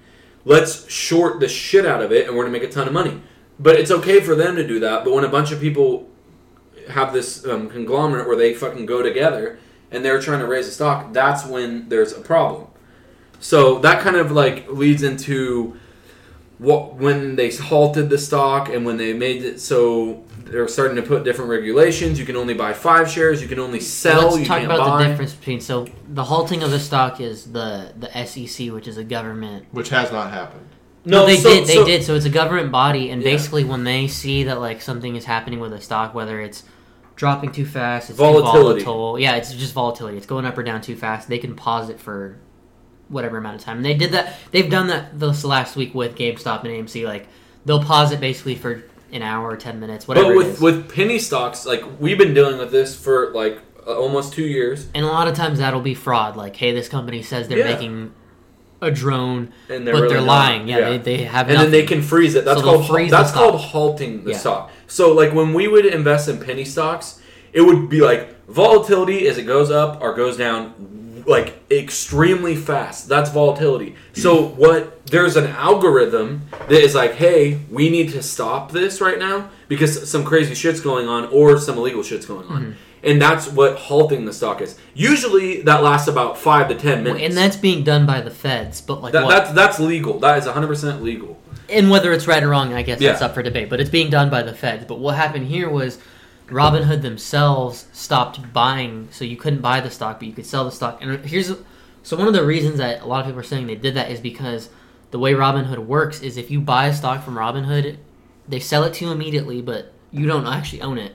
Let's short the shit out of it, and we're gonna make a ton of money. But it's okay for them to do that. But when a bunch of people have this um, conglomerate where they fucking go together and they're trying to raise the stock, that's when there's a problem. So that kind of like leads into what when they halted the stock and when they made it so they're starting to put different regulations. You can only buy five shares. You can only sell. Let's you talk can't about buy. the difference between so the halting of the stock is the the SEC, which is a government. Which has not happened. No, they so- did. They so- did. So it's a government body, and Yeah. basically, when they see that like something is happening with a stock, whether it's dropping too fast, it's Volatility. too volatile. Yeah, it's just volatility. It's going up or down too fast. They can pause it for whatever amount of time. And they did that. They've done that this last week with GameStop and AMC. Like they'll pause it basically for an hour or ten minutes, whatever. But with with penny stocks, like we've been dealing with this for like uh, almost two years, and a lot of times that'll be fraud. Like, hey, this company says they're Yeah. making a drone, and they're but really they're not. lying. Yeah, They, they have. and then they can freeze it. That's So called freeze that's called halting the Yeah. stock. So like when we would invest in penny stocks, it would be like volatility as it goes up or goes down. like extremely fast. That's volatility. So what there's an algorithm that is like, hey, we need to stop this right now because some crazy shit's going on or some illegal shit's going on. Mhm. And that's what halting the stock is. Usually that lasts about five to ten minutes. and that's being done by the feds, but like That, that's that's legal. That is 100% legal. and whether it's right or wrong, I guess that's up for debate. But it's being done by the feds. But what happened here was Robinhood themselves stopped buying, so you couldn't buy the stock, but you could sell the stock. And here's so one of the reasons that a lot of people are saying they did that is because the way Robinhood works is if you buy a stock from Robinhood, they sell it to you immediately, but you don't actually own it.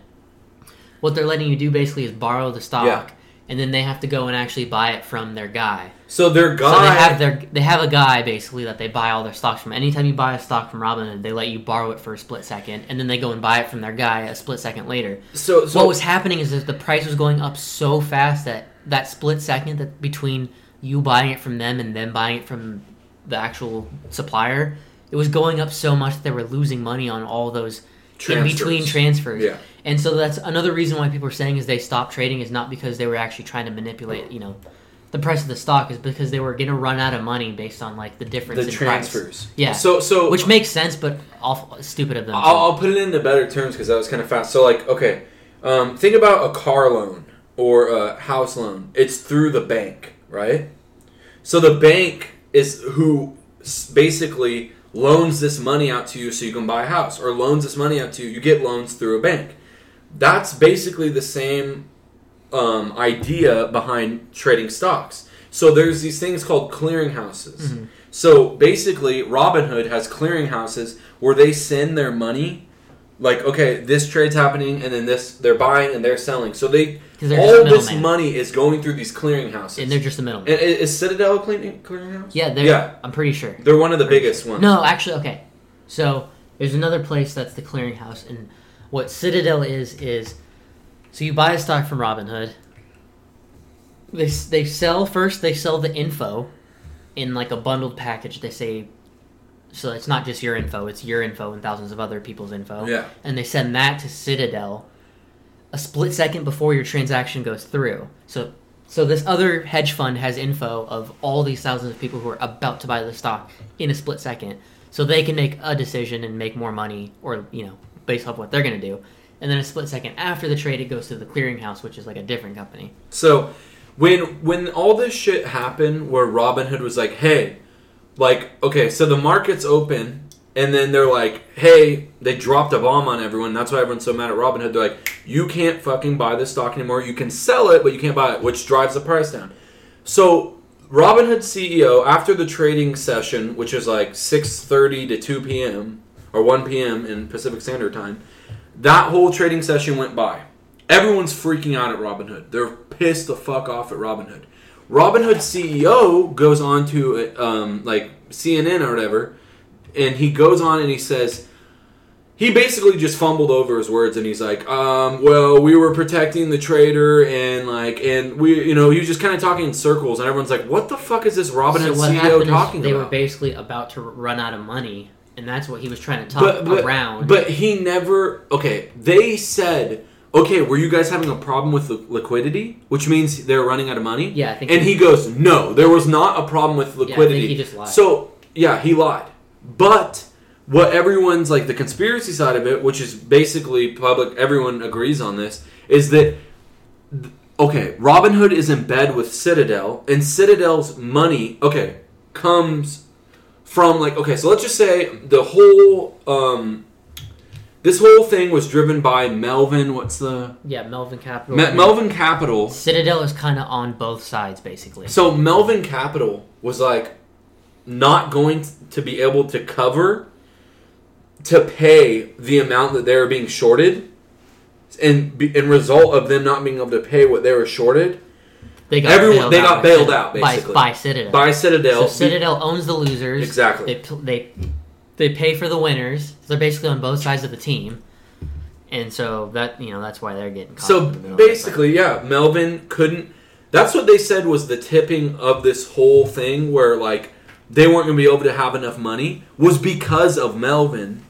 What they're letting you do basically is borrow the stock, Yeah. and then they have to go and actually buy it from their guy. So their guy So they have their they have a guy basically that they buy all their stocks from. Anytime you buy a stock from Robinhood, they let you borrow it for a split second, and then they go and buy it from their guy a split second later. So- so- what was happening is that the price was going up so fast that that split second that between you buying it from them and them buying it from the actual supplier, it was going up so much that they were losing money on all those in between transfers. Yeah. And so that's another reason why people are saying is they stopped trading is not because they were actually trying to manipulate, you know, the price of the stock is because they were going to run out of money based on like the difference The in transfers. price. Yeah. So- so- which makes sense, but awful stupid of them. I'll, I'll put it into better terms because that was kind of fast. So, like, okay, um, think about a car loan or a house loan. It's through the bank, right? So the bank is who basically loans this money out to you so you can buy a house, or loans this money out to you. You get loans through a bank. That's basically the same um, idea behind trading stocks. So there's these things called clearinghouses. Mhm. So basically, Robinhood has clearinghouses where they send their money. Like, okay, this trade's happening, and then this they're buying and they're selling. So they're all this middleman. money is going through these clearinghouses, And they're just a middleman. And is Citadel a clearing clearinghouse? Yeah, they're, yeah, I'm pretty sure. they're one of the biggest ones. No, actually, okay. So there's another place that's the clearinghouse, and what Citadel is is so you buy a stock from Robinhood. They they sell first. They sell the info in like a bundled package. They say so it's not just your info; it's your info and thousands of other people's info. Yeah. and they send that to Citadel a split second before your transaction goes through. So so this other hedge fund has info of all these thousands of people who are about to buy the stock in a split second. So they can make a decision and make more money or, you know, based off what they're going to do. And then a split second after the trade it goes to the clearinghouse, which is like a different company. So when when all this shit happened, where Robinhood was like, "Hey, like, okay, so the market's open," and then they're like, "Hey," they dropped a bomb on everyone. That's why everyone's so mad at Robinhood. They're like, "You can't fucking buy this stock anymore. You can sell it, but you can't buy it," which drives the price down. So Robinhood CEO, after the trading session, which is like six thirty to two p.m. or one p.m. in Pacific Standard Time, that whole trading session went by. Everyone's freaking out at Robinhood. They're pissed the fuck off at Robinhood. Robinhood CEO goes on to um, like CNN or whatever, and he goes on and he says he basically just fumbled over his words and he's like, um, well, we were protecting the trader and like and we you know he was just kind of talking in circles and everyone's like, what the fuck is this Robinhood so CEO talking they about? were basically about to run out of money, and that's what he was trying to talk but, but, around. But he never. Okay, they said, okay, were you guys having a problem with the liquidity, which means they're running out of money? Yeah, I think And he- he goes, no, there was not a problem with think liquidity. he just lied. So yeah, he lied. But what everyone's like the conspiracy side of it, which is basically public, everyone agrees on this, is that th- okay, Robinhood is in bed with Citadel, and Citadel's money, okay, comes from like okay, so let's just say the whole um this whole thing was driven by Melvin. What's the yeah, Melvin Capital. Me- Melvin Capital? Citadel is kind of on both sides, basically. So Melvin Capital was like not going to be able to cover to pay the amount that they were being shorted, and in result of them not being able to pay what they were shorted, They got everyone bailed they out got by bailed out basically by Citadel. by Citadel. So Citadel owns the losers. Exactly. They they they pay for the winners. They're basically on both sides of the team, and so that you know that's why they're getting caught. So in the middle of it. basically, yeah, Melvin couldn't. That's what they said was the tipping of this whole thing, where like they weren't going to be able to have enough money, was because of Melvin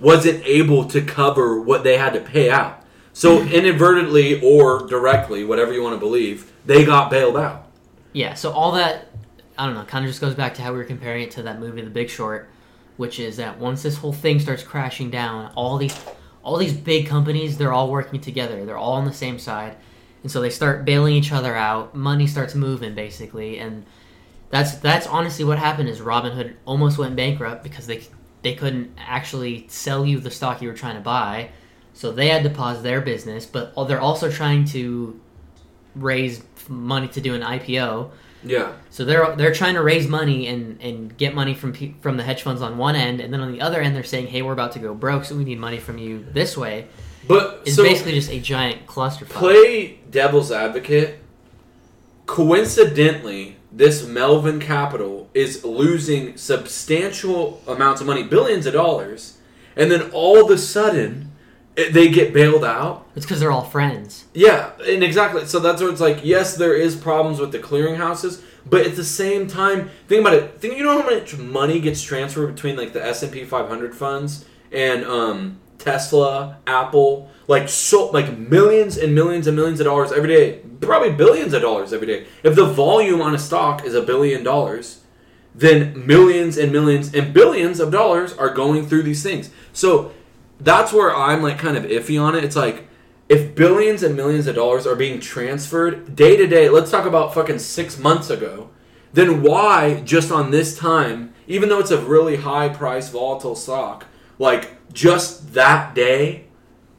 wasn't able to cover what they had to pay out. So inadvertently or directly, whatever you want to believe, they got bailed out. Yeah, so all that I don't know, kind of just goes back to how we were comparing it to that movie The Big Short, which is that once this whole thing starts crashing down, all these all these big companies, they're all working together. They're all on the same side. And so they start bailing each other out. Money starts moving basically, and that's that's honestly what happened is Robinhood almost went bankrupt because they they couldn't actually sell you the stock you were trying to buy. So they had to pause their business, but they're also trying to raise money to do an IPO. Yeah. So they're they're trying to raise money and, and get money from from the hedge funds on one end, and then on the other end they're saying, "Hey, we're about to go broke, so we need money from you this way." But It's so basically just a giant clusterfuck. play devil's advocate. Coincidentally, this Melvin Capital is losing substantial amounts of money, billions of dollars, and then all of a sudden they get bailed out. It's because they're all friends. Yeah, and exactly. So that's what it's like. Yes, there is problems with the clearinghouses, but at the same time, think about it. Think you know how much money gets transferred between like the S and P 500 funds and um, Tesla, Apple, like so like millions and millions and millions of dollars every day. Probably billions of dollars every day. If the volume on a stock is a billion dollars, then millions and millions and billions of dollars are going through these things. So that's where I'm like kind of iffy on it. It's like if billions and millions of dollars are being transferred day to day, let's talk about fucking six months ago, then why just on this time, even though it's a really high price volatile stock, like just that day,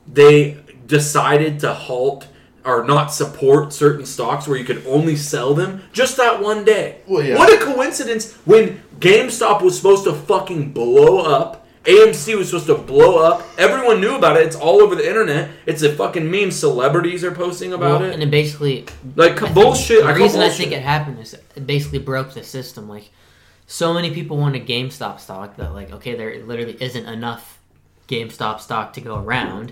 they decided to halt or not support certain stocks where you could only sell them just that one day. Well, yeah. What a coincidence when GameStop was supposed to fucking blow up. AMC was supposed to blow up. Everyone knew about it. It's all over the internet. It's a fucking meme. Celebrities are posting about Well, it. And it basically Like, I bullshit. I The call reason I think it happened is it basically broke the system. Like so many people wanted GameStop stock that like okay, there literally isn't enough GameStop stock to go around,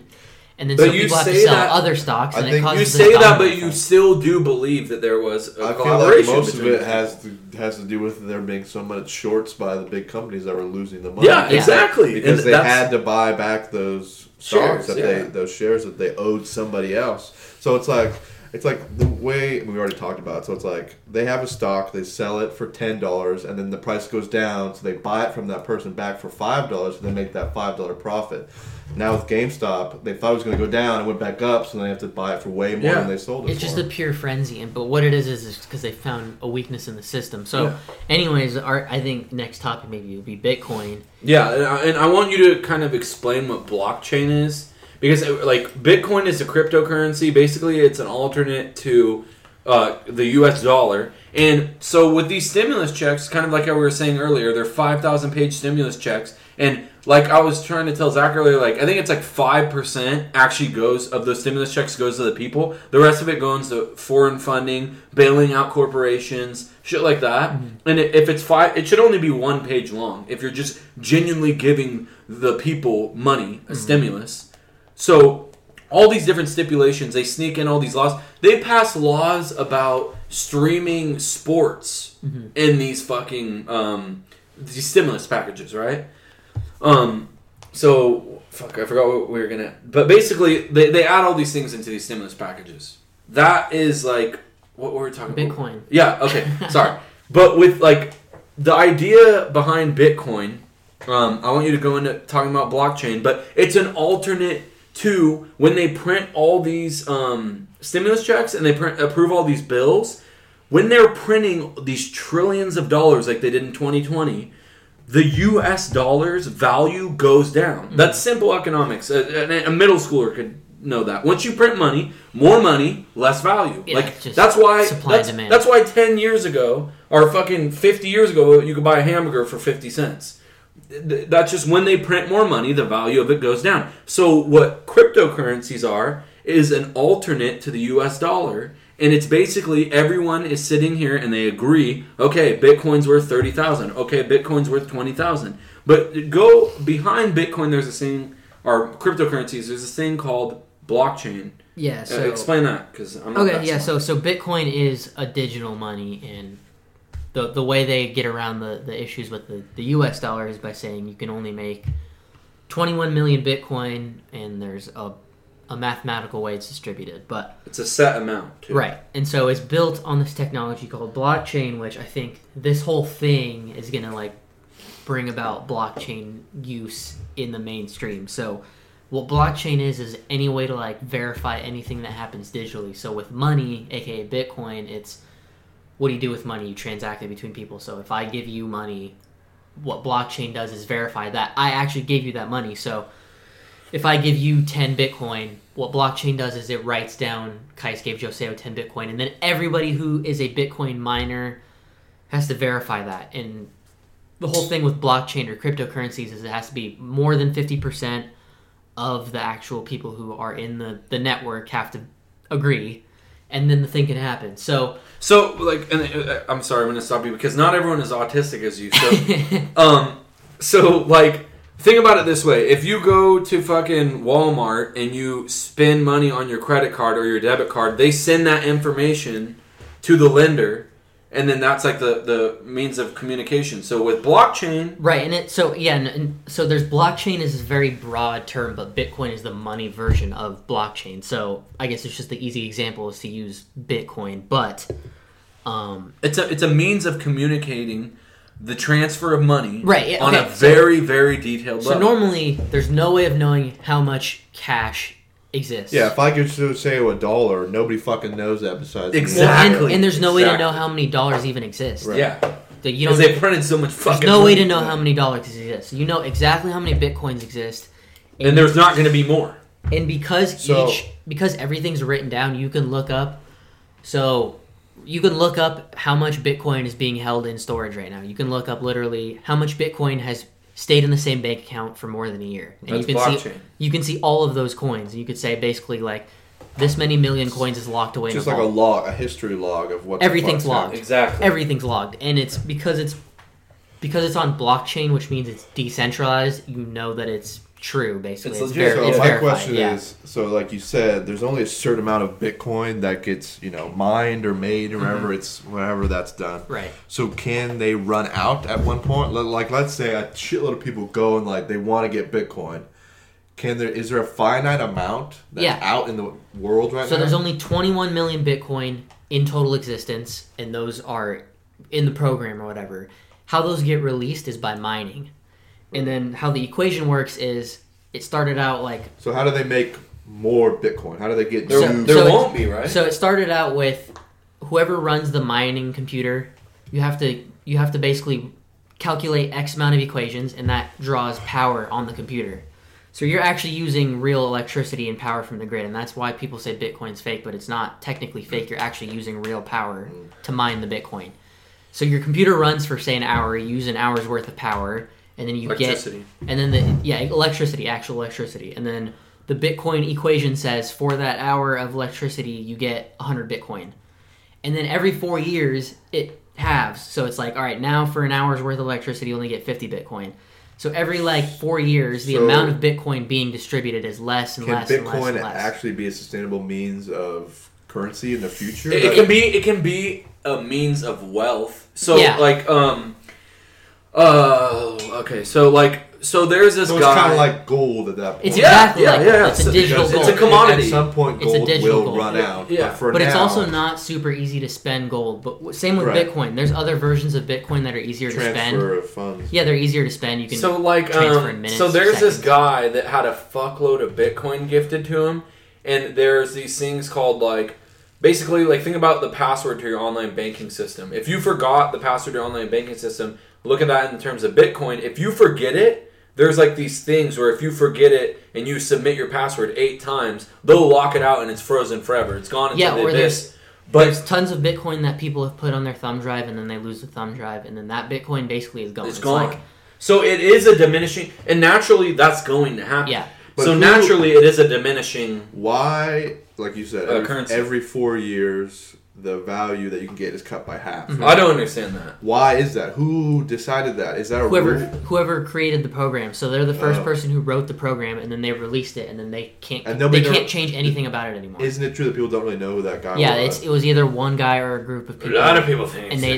and then But so you people have to say sell that- other stocks, I and it think- causes You say that, domino but you still do believe that there was a I feel like most of it has to has to do with there being so much shorts by the big companies that were losing the money. Yeah, Yeah. exactly. because And they had to buy back those Shares, stocks that yeah. they those shares that they owed somebody else. So it's like it's like the way we already talked about. it. So it's like they have a stock, they sell it for ten dollars, and then the price goes down, so they buy it from that person back for five dollars, and they make that five dollar profit. Now with GameStop, they thought it was going to go down, and went back up, so they have to buy it for way more Yeah. than they sold it It's for. just a pure frenzy, and but what it is is because they found a weakness in the system. So, Yeah. anyways, our I think next topic maybe would be Bitcoin. Yeah, and I, and I want you to kind of explain what blockchain is because uh, like Bitcoin is a cryptocurrency. Basically, it's an alternate to uh, the U.S. dollar. And so with these stimulus checks, kind of like how we were saying earlier, they're five thousand page stimulus checks, and like I was trying to tell Zach earlier, like I think it's like five percent actually goes of those stimulus checks goes to the people. The rest of it goes to foreign funding, bailing out corporations, shit like that. And if it's five, it should only be one page long. If you're just genuinely giving the people money, a stimulus. So all these different stipulations, they sneak in all these laws. They pass laws about streaming sports in these fucking um, these stimulus packages, right? Um, so fuck, I forgot what we were gonna. But basically, they, they add all these things into these stimulus packages. That is like what were we talking about? Bitcoin. Yeah. Okay. Sorry, but with like the idea behind Bitcoin, um, I want you to go into talking about blockchain, but it's an alternate to when they print all these um, stimulus checks and they print, approve all these bills. When they're printing these trillions of dollars like they did in 2020, the U.S. dollar's value goes down. That's simple economics. A, a, a middle schooler could know that. Once you print money, more money, less value. Yeah, like that's why supply and that's, demand. that's why 10 years ago or fucking 50 years ago you could buy a hamburger for 50 cents. Th- That's just when they print more money, the value of it goes down. So what cryptocurrencies are is an alternate to the US dollar and it's basically everyone is sitting here and they agree, okay, Bitcoin's worth 30,000. Okay, Bitcoin's worth 20,000. But go behind Bitcoin there's a thing or cryptocurrencies there's this thing called blockchain. Yeah. Uh, So explain that cuz I'm not Okay, yeah. smart. So so Bitcoin is a digital money, and the the way they get around the, the issues with the, the U.S. dollar is by saying you can only make 21 million Bitcoin, and there's a a mathematical way it's distributed, but It's a set amount. Too. Right. And so it's built on this technology called blockchain, which I think this whole thing is going to like bring about blockchain use in the mainstream. So what blockchain is is any way to like verify anything that happens digitally. So with money, aka Bitcoin, it's what do you do with money? You transact it between people. So if I give you money, what blockchain does is verify that I actually gave you that money. So if I give you 10 Bitcoin, what blockchain does is it writes down Kais gave Joseo 10 Bitcoin, and then everybody who is a Bitcoin miner has to verify that. And the whole thing with blockchain or cryptocurrencies is it has to be more than 50% of the actual people who are in the, the network have to agree, and then the thing can happen. So, So, like, and uh, I'm sorry, I'm going to stop you because not everyone is autistic as you. So, um, so like, think about it this way: if you go to fucking Walmart and you spend money on your credit card or your debit card, they send that information to the lender, and then that's like the the means of communication. So with blockchain, Right, and it so yeah, and, and so there's blockchain is a very broad term, but Bitcoin is the money version of blockchain. So I guess it's just the easy example is to use Bitcoin, but um, it's a it's a means of communicating the transfer of money Right, yeah, on okay, a so- very very detailed so normally there's no way of knowing how much cash exists. Yeah, if I could just say a dollar, nobody fucking knows that besides me. And, Exactly. and there's no way to know how many dollars even exist. Right. yeah, That you because don't. they printed so much There's fucking. no way to know how many dollars exist. You know exactly how many bitcoins exist, and there's not going to be more. and because So- each because everything's written down you can look up so you can look up how much bitcoin is being held in storage right now you can look up literally how much bitcoin has stayed in the same bank account for more than a year and That's you can see you can see all of those coins and you could say basically like this many million coins is locked away Just in a like a log, a history log of what Everything's fuck's logged. happening. Exactly. everything's logged and it's because it's because it's on blockchain which means it's decentralized you know that it's true basically It's it's, legit. ver- So it's my verified, question yeah. is, so like you said, there's only a certain amount of Bitcoin that gets, you know, mined or made or whatever it's whatever that's done. Mm-hmm. Right. So can they run out at one point? Like let's say a shitload of people go and like they want to get Bitcoin. Can there is there a finite amount that's Yeah. out in the world right So now? So there's only 21 million Bitcoin in total existence, and those are in the program or whatever. How those get released is by mining, and then how the equation works is it started out like so how do they make more Bitcoin? How do they get There, new? there so it- won't be, right? so it started out with whoever runs the mining computer. You have to you have to basically calculate X amount of equations, and that draws power on the computer. So you're actually using real electricity and power from the grid, and that's why people say Bitcoin's fake, but it's not technically fake. You're actually using real power to mine the Bitcoin. So your computer runs for say an hour, you use an hour's worth of power, and then you Electricity. get and then the yeah electricity, actual electricity, and then the Bitcoin equation says for that hour of electricity you get 100 Bitcoin, and then every four years it halves. So it's like all right now for an hour's worth of electricity you only get 50 Bitcoin. So every like four years the So- amount of Bitcoin being distributed is less and Can less and less Bitcoin and less. actually be a sustainable means of currency in the future? It, it can be it can be a means of wealth. So Yeah. like um uh okay, so like so there's this So it's guy kind of like gold at that point. It's Yeah, exactly yeah, like yeah, that. It's so- a digital because gold. it's a commodity. At some point, It's a gold digital will gold. run out. Yeah. But for but it's now, also not super easy to spend gold. But w- same with Right. Bitcoin. There's other versions of Bitcoin that are easier to spend. transfer of funds. Yeah, they're easier to spend. You can So like transfer in um, minutes. so there's this seconds. guy that had a fuckload of Bitcoin gifted to him, and there's these things called like basically like think about the password to your online banking system. If you forgot the password to your online banking system, look at that in terms of Bitcoin. If you forget it, there's like these things where if you forget it and you submit your password eight times, they'll lock it out and it's frozen forever. It's gone into Yeah, the or abyss. there's But there's tons of Bitcoin that people have put on their thumb drive, and then they lose the thumb drive, and then that Bitcoin basically is gone. it's gone. Like, so it is a diminishing, and naturally that's going to happen. yeah, But so who- naturally it is a diminishing. Why, like you said, Uh, every, every four years, the value that you can get is cut by half. Mm-hmm. I don't understand that. Why is that? Who decided that? Is that a whoever rule? whoever created the program. So they're the first Oh. person who wrote the program, and then they released it, and then they can't And they can't never- change anything about it anymore. Isn't it true that people don't really know who that guy yeah, was? it's, it was either one guy or a group of people. A lot of people think and they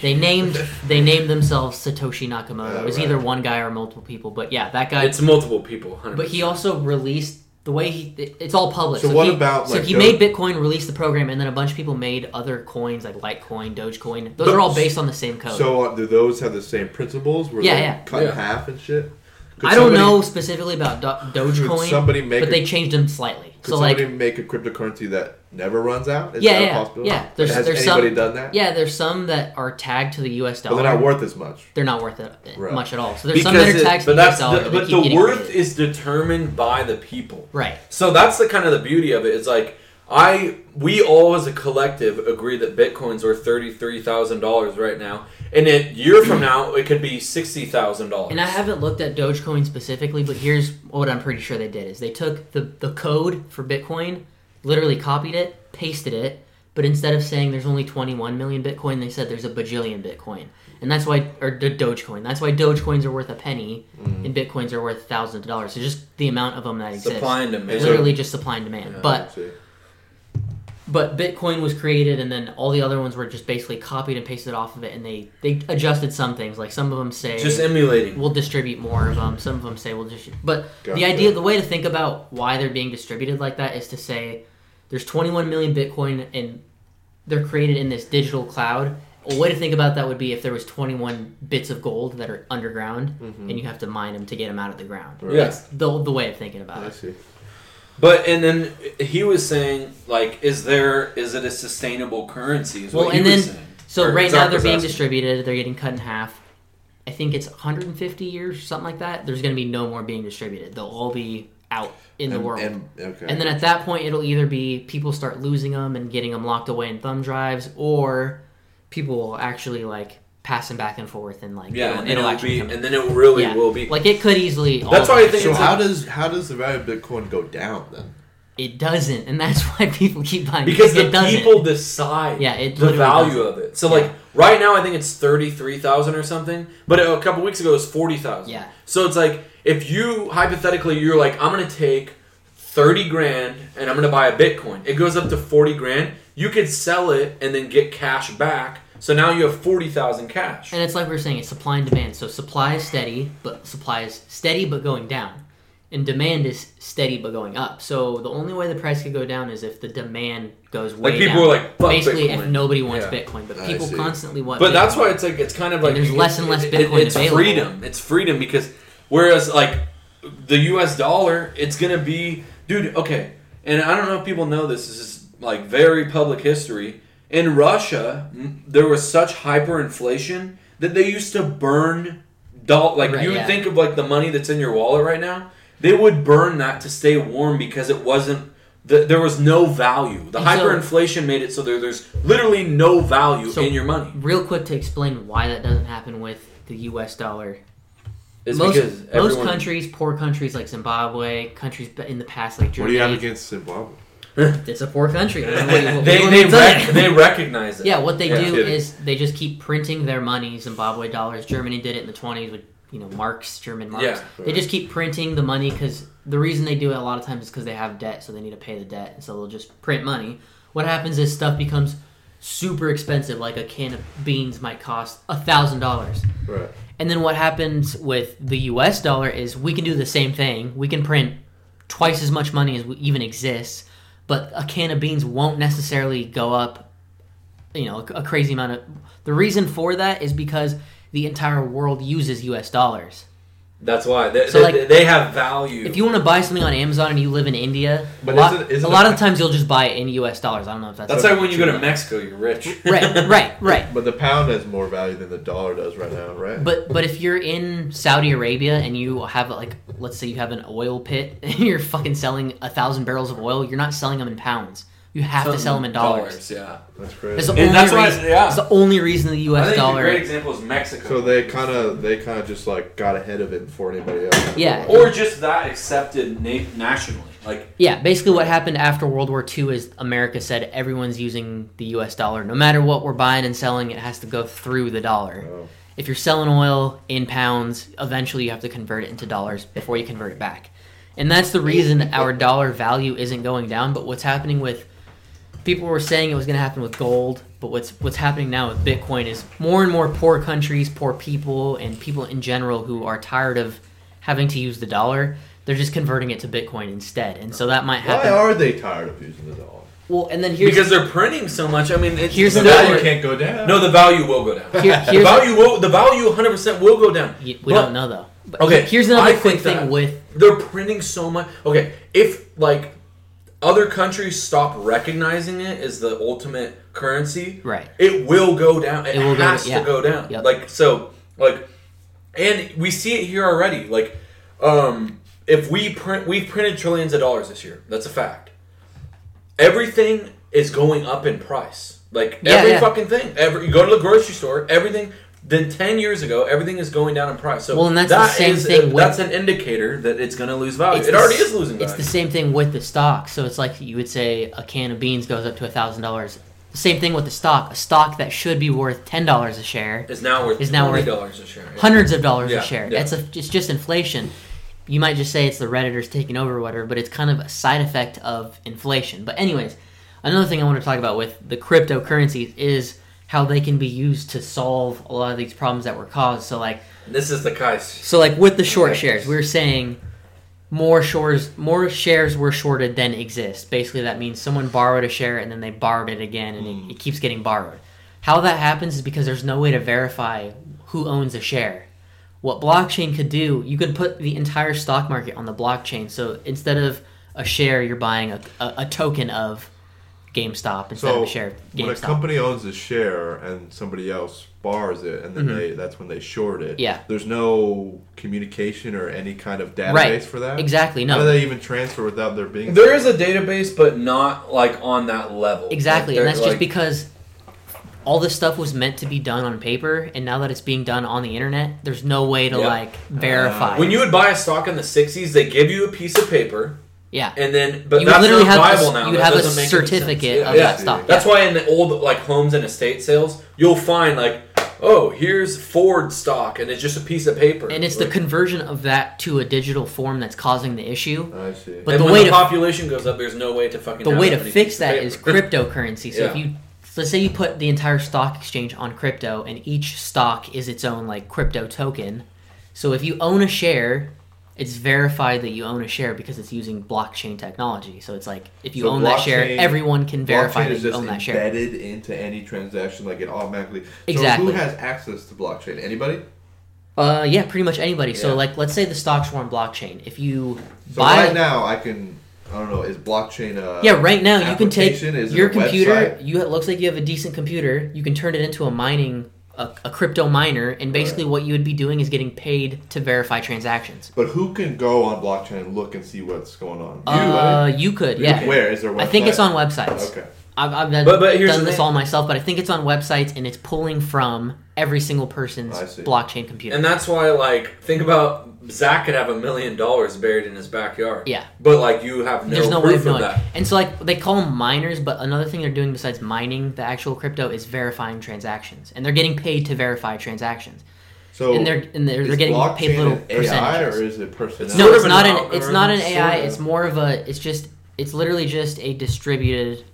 they named they named themselves Satoshi Nakamoto. Oh, it was right. either one guy or multiple people, but yeah, that guy. It's multiple people. 100%. but he also released the way he it's all public. So what he, about, so like, he Doge- made Bitcoin, released the program, and then a bunch of people made other coins like Litecoin, Dogecoin. Those But- are all based on the same code. So uh, do those have the same principles? Where Yeah, they're yeah. cut Yeah. in half and shit. Could I don't somebody- know specifically about Do- Dogecoin, somebody make but a- they changed them slightly. Could so somebody like make a cryptocurrency that never runs out? Is yeah, that a yeah, possibility? yeah. There's Has there's anybody some done that? Yeah, there's some that are tagged to the U.S. dollar. But dollar. they're not worth as much. They're not worth it Right. much at all. So there's some that are it- tagged to but the U.S. that's dollar. the, they but keep the worth created. is determined by the people. right. So that's the kind of the beauty of it. It's like I we all as a collective agree that Bitcoin's worth thirty three thousand dollars right now, and a year from now it could be sixty thousand dollars. And I haven't looked at Dogecoin specifically, but here's what I'm pretty sure they did: is they took the the code for Bitcoin, literally copied it, pasted it, but instead of saying there's only 21 million Bitcoin, they said there's a bajillion Bitcoin, and that's why or the Dogecoin. That's why Dogecoins are worth a penny, mm. and Bitcoins are worth thousands of dollars. It's just the amount of them that exist. Supply and demand. Literally just supply and demand. Yeah, but I see. But Bitcoin was created, and then all the other ones were just basically copied and pasted off of it, and they they adjusted some things. Like some of them say Just emulating. we'll distribute more of them. Some of them say we'll just. But the idea, the way to think about why they're being distributed like that is to say there's 21 million Bitcoin and they're created in this digital cloud. A way to think about that would be if there was 21 bits of gold that are underground Mm-hmm. and you have to mine them to get them out of the ground. Yeah. That's the, the way of thinking about I it. see. But and then he was saying like, is there is it a sustainable currency? Is Well, what he and was then saying. so Or right now they're being asking. distributed. They're getting cut in half. I think it's 150 years, or something like that. There's going to be no more being distributed. They'll all be out in the And- world. And, okay. And then at that point, it'll either be people start losing them and getting them locked away in thumb drives, or people will actually like pass them back and forth and like Yeah, it'll, and it'll it'll actually be, come and then it really Yeah. will be. like it could easily. That's why I think so how a- does how does the value of Bitcoin go down then? it doesn't, and that's why people keep buying because it the doesn't. people decide Yeah, it the value doesn't. of it. So Yeah. like right now, I think it's thirty three thousand or something, but a couple weeks ago it was forty thousand. Yeah. So it's like if you hypothetically you're like I'm gonna take thirty grand and I'm gonna buy a Bitcoin. It goes up to forty grand. You could sell it and then get cash back. So now you have forty thousand cash. And it's like we were saying, it's supply and demand. So supply is steady, but supply is steady but going down. And demand is steady but going up. So the only way the price could go down is if the demand goes way Like, people down. are like, "Fuck Basically, if nobody wants Yeah. Bitcoin. But people constantly want But that's why it's like it's kind of like there's less and less it- it- Bitcoin it's available. freedom. It's freedom because whereas like the U.S. dollar, it's gonna be, dude. Okay, and I don't know if people know this. This is like very public history. In Russia, there was such hyperinflation that they used to burn doll. Like Right, you would yeah. think of like the money that's in your wallet right now. They would burn that to stay warm because it wasn't. The, there was no value. The And so- hyperinflation made it so there, there's literally no value So- in your money. Real quick to explain why that doesn't happen with the U.S. dollar. It's most because most countries, poor countries like Zimbabwe, countries in the past like What Germany, do you have against Zimbabwe? It's a poor country. I don't what what they you they, me to tell rec- they recognize it. Yeah, what they Yeah. do Kidding. is they just keep printing their money, Zimbabwe dollars. Germany did it in the 20s with, you know, marks, German marks. Yeah. They just keep printing the money because the reason they do it a lot of times is because they have debt, so they need to pay the debt. So they'll just print money. What happens is stuff becomes super expensive, like a can of beans might cost a $1,000. Right. And then what happens with the US dollar is we can do the same thing. We can print twice as much money as we even exists, but a can of beans won't necessarily go up, you know, a crazy amount of. The reason for that is because the entire world uses US dollars. That's why they, So, they, like, they have value. If you want to buy something on Amazon and you live in India, But a lot, isn't- isn't a lot it- of times you'll just buy it in US dollars. I don't know if that's that's why when you go to Mexico, you're rich. right, right, right. But the pound has more value than the dollar does right now, right? But but if you're in Saudi Arabia and you have like let's say you have an oil pit and you're fucking selling a thousand barrels of oil, you're not selling them in pounds. You have to sell them in dollars. Yeah, that's crazy. That's the And only that's why- reason. yeah. That's the only reason the I U.S. think dollar. a great example is Mexico. So they kind of they kind of just like got ahead of it before anybody else. Yeah. or just that accepted na- nationally. Like Yeah, basically what happened after World War II is America said everyone's using the U.S. dollar. No matter what we're buying and selling, it has to go through the dollar. Oh. If you're selling oil in pounds, eventually you have to convert it into dollars before you convert it back. And that's the reason our dollar value isn't going down. But what's happening with people were saying it was going to happen with gold, but what's what's happening now with Bitcoin is more and more poor countries, poor people, and people in general who are tired of having to use the dollar. They're just converting it to Bitcoin instead, and so that might happen. Why are they tired of using the dollar? well, and then here's because they're printing so much. I mean, it's, Here's the The another- value can't go down. No, the value will go down. Here- the value will. The value 100 percent will go down. we we But- don't know though. But Okay, here's another I quick thing with they're printing so much. Okay, if like other countries stop recognizing it as the ultimate currency, Right. It will go down. It, It will go- has yeah. to go down. Yep. Like so, like, and we see it here already. Like, um, if we print, we've printed trillions of dollars this year. That's a fact. Everything is going up in price. Like Yeah, every yeah. fucking thing. Every you go to the grocery store, everything. Then ten years ago, everything is going down in price. So Well, and that's the same is- thing with- that's an indicator that it's going to lose value. It already s- is losing value. It's the same thing with the stock. So it's like you would say a can of beans goes up to thousand dollars. Same thing with the stock. A stock that should be worth ten dollars a share is now worth is now worth dollars a share. yeah. hundreds of dollars Yeah, a share. yeah. It's a, it's just inflation. You might just say it's the redditors taking over or whatever, but it's kind of a side effect of inflation. But anyways, another thing I want to talk about with the cryptocurrencies is how they can be used to solve a lot of these problems that were caused. So like This is the case. so like with the short shares, we are saying more shares more shares were shorted than exist. Basically that means someone borrowed a share and then they borrowed it again and it, mm. it keeps getting borrowed. How that happens is because there's no way to verify who owns a share. What blockchain could do, you could put the entire stock market on the blockchain. So instead of a share, you're buying a, a, a token of GameStop instead So of a share of when a company owns a share and somebody else bars it, and then Mhm. they that's when they short it. Yeah. There's no communication or any kind of database Right. for that. Exactly, no. How do they even transfer without there being? There is a database, but not like on that level. Exactly, Like, and that's they're, just because all this stuff was meant to be done on paper, and now that it's being done on the internet, there's no way to Yeah. like verify. When you would buy a stock in the '60s, they give you a piece of paper. Yeah. and then but You that's literally not have a- now. you would That have a doesn't make any sense. certificate Yeah. of that stock, That's yeah. why in the old like homes and estate sales, you'll find like, oh, here's Ford stock, and it's just a piece of paper. and it's the conversion of that to a digital form that's causing the issue. I see. But and the when way the to population goes up, there's no way to fucking. the way to fix pieces of that paper. is cryptocurrency. So if you let's say you put the entire stock exchange on crypto, and each stock is its own like crypto token. So if you own a share, it's verified that you own a share because it's using blockchain technology. So it's like if you So own that share, everyone can verify that you own that share. embedded into any transaction, like it automatically. Exactly. So who has access to blockchain? Anybody? Uh, yeah, pretty much anybody. Yeah. So like, let's say the stocks were on blockchain. If you So buy right now, I can. I don't know. Is blockchain a Yeah, right now you can take? Your computer. website? You it looks like you have a decent computer. You can turn it into a mining, a, a crypto miner, and basically what you would be doing is getting paid to verify transactions. But who can go on blockchain and look and see what's going on? You, Uh, you could, yeah. Where is there? I think it's on websites. Okay. I've, I've done, But- but here's done this thing. all myself, but I think it's on websites and it's pulling from every single person's I blockchain computer. And that's why, like, think about Zach could have a million dollars buried in his backyard. Yeah. But like, you have no There's no way proof of of knowing. that. And so, like, they call them miners, but another thing they're doing besides mining the actual crypto is verifying transactions, and they're getting paid to verify transactions. So and they're and they're, they're getting paid blockchain little an AI percentages. or is it personnel? No, it's not an it's not an Sort AI. of. It's more of a. It's just it's literally just a distributed.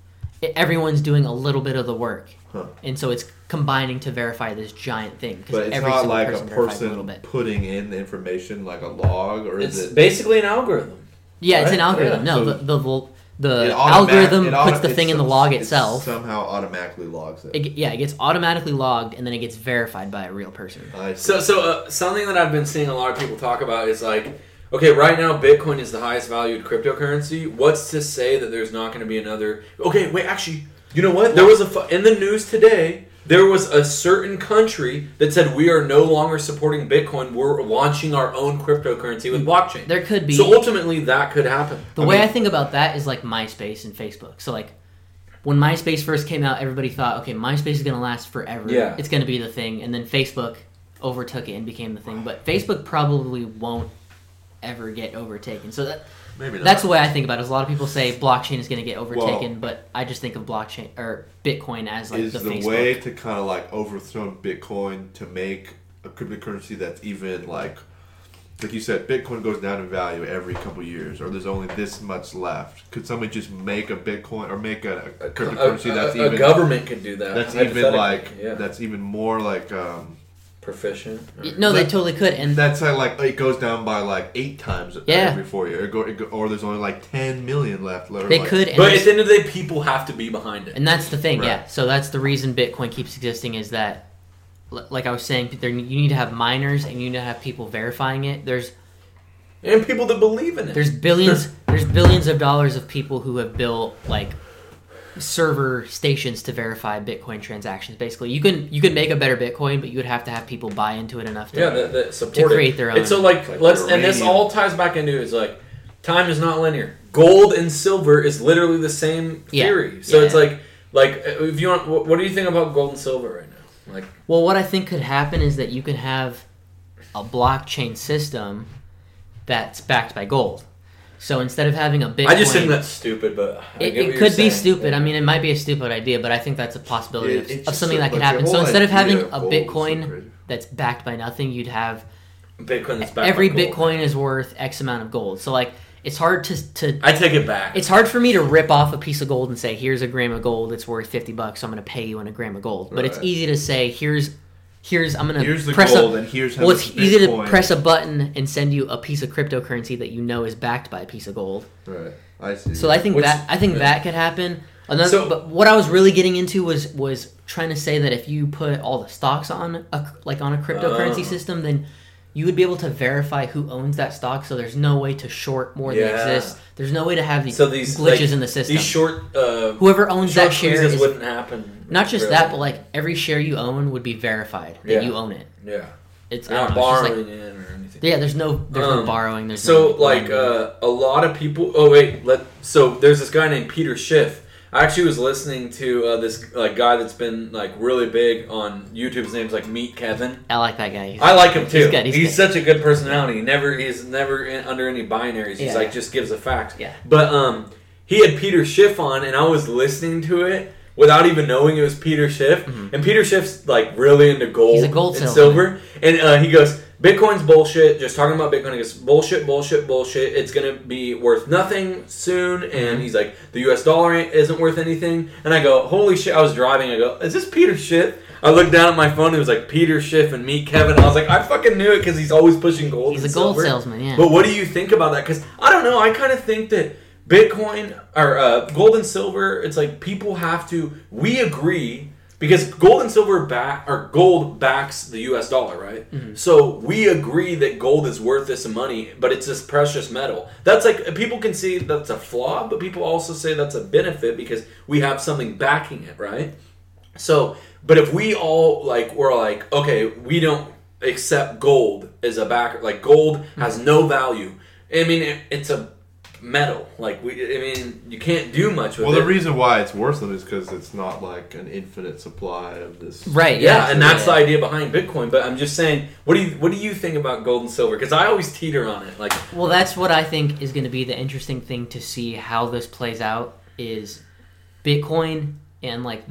Everyone's doing a little bit of the work, Huh. and so it's combining to verify this giant thing. But it's every not single like a person a person bit. putting in the information like a log, or It's is it basically an algorithm. Yeah, it's an algorithm. Yeah. No, So the the, the it automatic- algorithm it auto- puts the it thing in the some- log it itself. somehow automatically logs it. It, yeah, it gets automatically logged, and then it gets verified by a real person. So, so uh, something that I've been seeing a lot of people talk about is like, okay, right now Bitcoin is the highest valued cryptocurrency. What's to say that there's not going to be another? Okay, wait, actually, you know what? There was a fu- in the news today. There was a certain country that said we are no longer supporting Bitcoin. We're launching our own cryptocurrency with blockchain. There could be. So ultimately, that could happen. The way I think about that is like MySpace and Facebook. So like when MySpace first came out, everybody thought, okay, MySpace is gonna last forever. Yeah. It's gonna be the thing, and then Facebook overtook it and became the thing. But Facebook probably won't ever get overtaken. So that Maybe not. that's the way I think about it. Is a lot of people say blockchain is gonna get overtaken, but I just think of blockchain or Bitcoin as like is the, the, way to kind of like overthrow Bitcoin to make a cryptocurrency that's even like, like you said, Bitcoin goes down in value every couple years, or there's only this much left. Could somebody just make a Bitcoin or make a, a cryptocurrency a- that's a even government could do that, That's even like yeah. that's even more like um, proficient. or- No, they totally could. And That's how, like it goes down by like eight times Yeah. every four years, or, go, it go- or there's only like ten million left. or, they like- could. But at the end of the day, people have to be behind it. And that's the thing, Right. yeah. So that's the reason Bitcoin keeps existing is that, like I was saying, there, you need to have miners and you need to have people verifying it. There's and people that believe in it. there's billions there's billions of dollars of people who have built like server stations to verify Bitcoin transactions. Basically, you can you can make a better Bitcoin, but you would have to have people buy into it enough to yeah, that, that support to it. create their own. And so, like, like let's and this all ties back into is like time is not linear. Gold and silver is literally the same Yeah. theory. So Yeah. it's like like uh, if you want, what, what do you think about gold and silver right now? Like, Well, what I think could happen is that you can have a blockchain system that's backed by gold. So instead of having a Bitcoin, I just think that's stupid, but I It, it could be saying. stupid. I mean, it might be a stupid idea, but I think that's a possibility Yeah, of, of something that could happen. So instead of having of a Bitcoin that's backed by nothing, you'd have Bitcoin every. Bitcoin is worth X amount of gold. So like, it's hard to to I take it back. it's hard for me to rip off a piece of gold and say, "Here's a gram of gold. It's worth fifty bucks. So I'm going to pay you in a gram of gold." But it's easy to say, "Here's." Here's I'm gonna Here's the press gold a, and here's how well. It's easy to press a button and send you a piece of cryptocurrency that you know is backed by a piece of gold. Right, I see. So I think Which- that I think yeah. that could happen. Another, So- but what I was really getting into was was trying to say that if you put all the stocks on a like on a cryptocurrency Oh. system, then you would be able to verify who owns that stock. So there's no way to short more Yeah. than exists. There's no way to have these, so these glitches like, in the system. These short, uh, Whoever owns short that share is wouldn't happen. not just really. that, but like every share you own would be verified that Yeah. you own it. yeah, It's, You're not know, borrowing like, in or anything. yeah. There's no there's Um, no borrowing. There's So no like uh, a lot of people. Oh wait, let. So there's this guy named Peter Schiff. I actually was listening to uh, this like guy that's been like really big on YouTube. His name's like Meet Kevin. I like that guy. He's- I like him too. He's good. He's, good. such a good personality. He never he's never in, under any binaries. He's Yeah. like just gives a fact. Yeah. But um, he had Peter Schiff on, and I was listening to it without even knowing it was Peter Schiff. And Peter Schiff's like really into gold, Mm-hmm. He's gold and silver. And uh, he goes, Bitcoin's bullshit. Just talking about Bitcoin. Goes, bullshit, bullshit, bullshit. It's gonna be worth nothing soon. Mm-hmm. And he's like, the U.S. dollar isn't worth anything. And I go, holy shit! I was driving. I go, is this Peter Schiff? I looked down at my phone. It was like Peter Schiff and Meet Kevin. I was like, I fucking knew it because he's always pushing gold. He's a gold silver. salesman. Yeah. But what do you think about that? Because I don't know. I kind of think that Bitcoin or uh, gold and silver, it's like people have to. We agree because gold and silver back or gold backs the U.S. dollar, right? Mm-hmm. So we agree that gold is worth this money, but it's this precious metal. That's like people can see that's a flaw, but people also say that's a benefit because we have something backing it, right? So, but if we all like we're like, okay, we don't accept gold as a backer. Like gold has no value. I mean, it, it's a metal. Like we, I mean, you can't do much with well, it. the reason why it's worthless is because it's not like an infinite supply of this. right. yeah, and that's yeah. the idea behind Bitcoin. But I'm just saying, what do you what do you think about gold and silver? Because I always teeter on it. Like, Well, that's what I think is going to be the interesting thing to see how this plays out is Bitcoin and like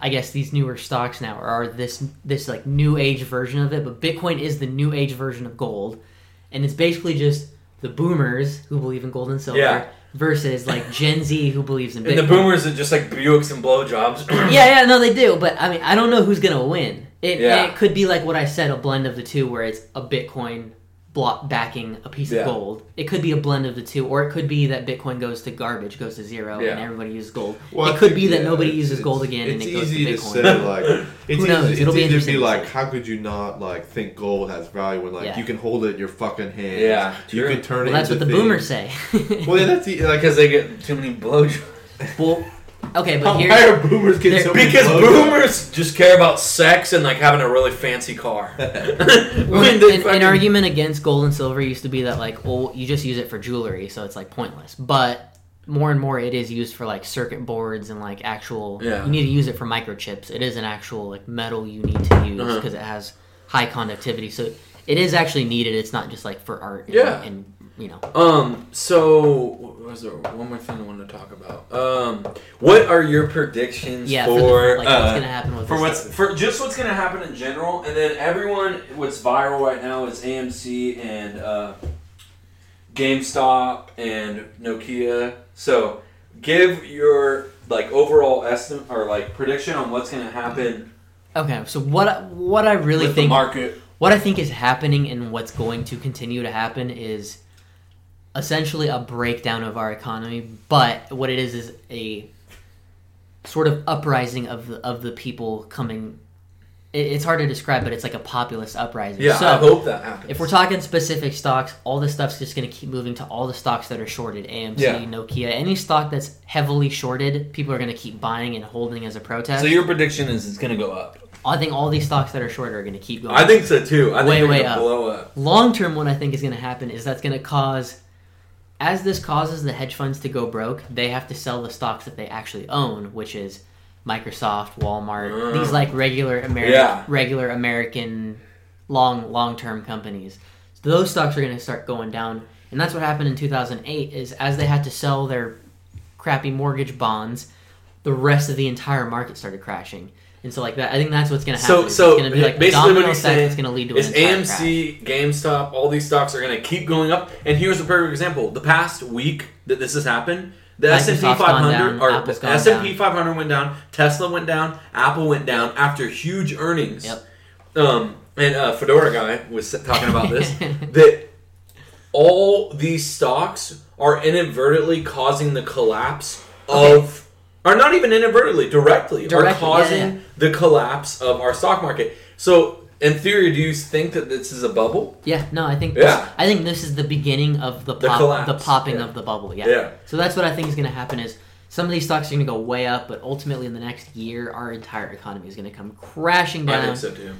I guess these newer stocks now are this this like new age version of it, but Bitcoin is the new age version of gold, and it's basically just the boomers who believe in gold and silver Yeah. versus like Gen Z who believes in Bitcoin. and the boomers are just like Buicks and blowjobs. yeah, yeah, no, they do. But I mean, I don't know who's gonna win. It, Yeah. it could be like what I said, a blend of the two, where it's a Bitcoin block backing a piece Yeah. of gold. It could be a blend of the two, or it could be that Bitcoin goes to garbage, goes to zero, Yeah. and everybody uses gold. Well, I it could think, be that yeah, nobody it's- uses gold it's- again, and it's it goes easy to to Bitcoin. say like it's Who knows? easy, It'll it's be easy to be like, how could you not like think gold has value when like Yeah. you can hold it in your fucking hand? Yeah, you true. can turn Well, it. that's what the things. boomers say. Well, yeah, that's the, like because they get too many blowjobs. well, okay, but Why here's are boomers getting there- so many Because blowjobs? boomers just care about sex and like having a really fancy car. Well, When an, they an fucking- argument against gold and silver used to be that like, well, you just use it for jewelry, so it's like pointless. But more and more, it is used for like circuit boards and like actual. Yeah. You need to use it for microchips. It is an actual like metal you need to use Uh-huh. because it has high conductivity. So it is actually needed. It's not just like for art. And, Yeah. and you know. Um. So, what was there one more thing I wanted to talk about? Um. What are your predictions Yeah, for, for, the, like uh, what's gonna happen with for this what's stuff. for just what's gonna happen in general, and then everyone what's viral right now is AMC and uh, GameStop and Nokia. So, give your like overall estimate or like prediction on what's gonna happen Okay, so what what I really think market. what I think is happening and what's going to continue to happen is essentially a breakdown of our economy, but what it is is a sort of uprising of the, of the people coming it, it's hard to describe, but it's like a populist uprising. Yeah, so, I hope that happens. If we're talking specific stocks, all this stuff's just going to keep moving to all the stocks that are shorted. AMC, Yeah. Nokia, any stock that's heavily shorted, people are going to keep buying and holding as a protest. So your prediction is it's going to go up. I think all these stocks that are shorted are going to keep going. I think so too. I think way way up. blow up. Long term, what I think is going to happen is that's going to cause, as this causes the hedge funds to go broke, they have to sell the stocks that they actually own, which is Microsoft, Walmart, Mm. these like regular American, Yeah. regular American, long long term companies. So those stocks are going to start going down, and that's what happened in 2008. Is as they had to sell their crappy mortgage bonds, the rest of the entire market started crashing. And so, like that, I think that's what's going to happen. So, It's so gonna be like basically, what effect saying that's going to lead to is entire crash. AMC, GameStop, all these stocks are going to keep going up. And here's a perfect example: the past week that this has happened, the S and P 500 or S and P 500 went down, Tesla went down, Apple went down after huge earnings. Yep. Um, and uh, Fedora guy was talking about this that all these stocks are inadvertently causing the collapse of, or not even inadvertently, directly, are causing yeah, yeah. the collapse of our stock market. So, in theory, do you think that this is a bubble? Yeah, no, I think Yeah. I think this is the beginning of the The pop, collapse, the popping yeah. of the bubble. Yeah. Yeah. So that's what I think is going to happen. Is some of these stocks are going to go way up, but ultimately in the next year, our entire economy is going to come crashing down. I think so too.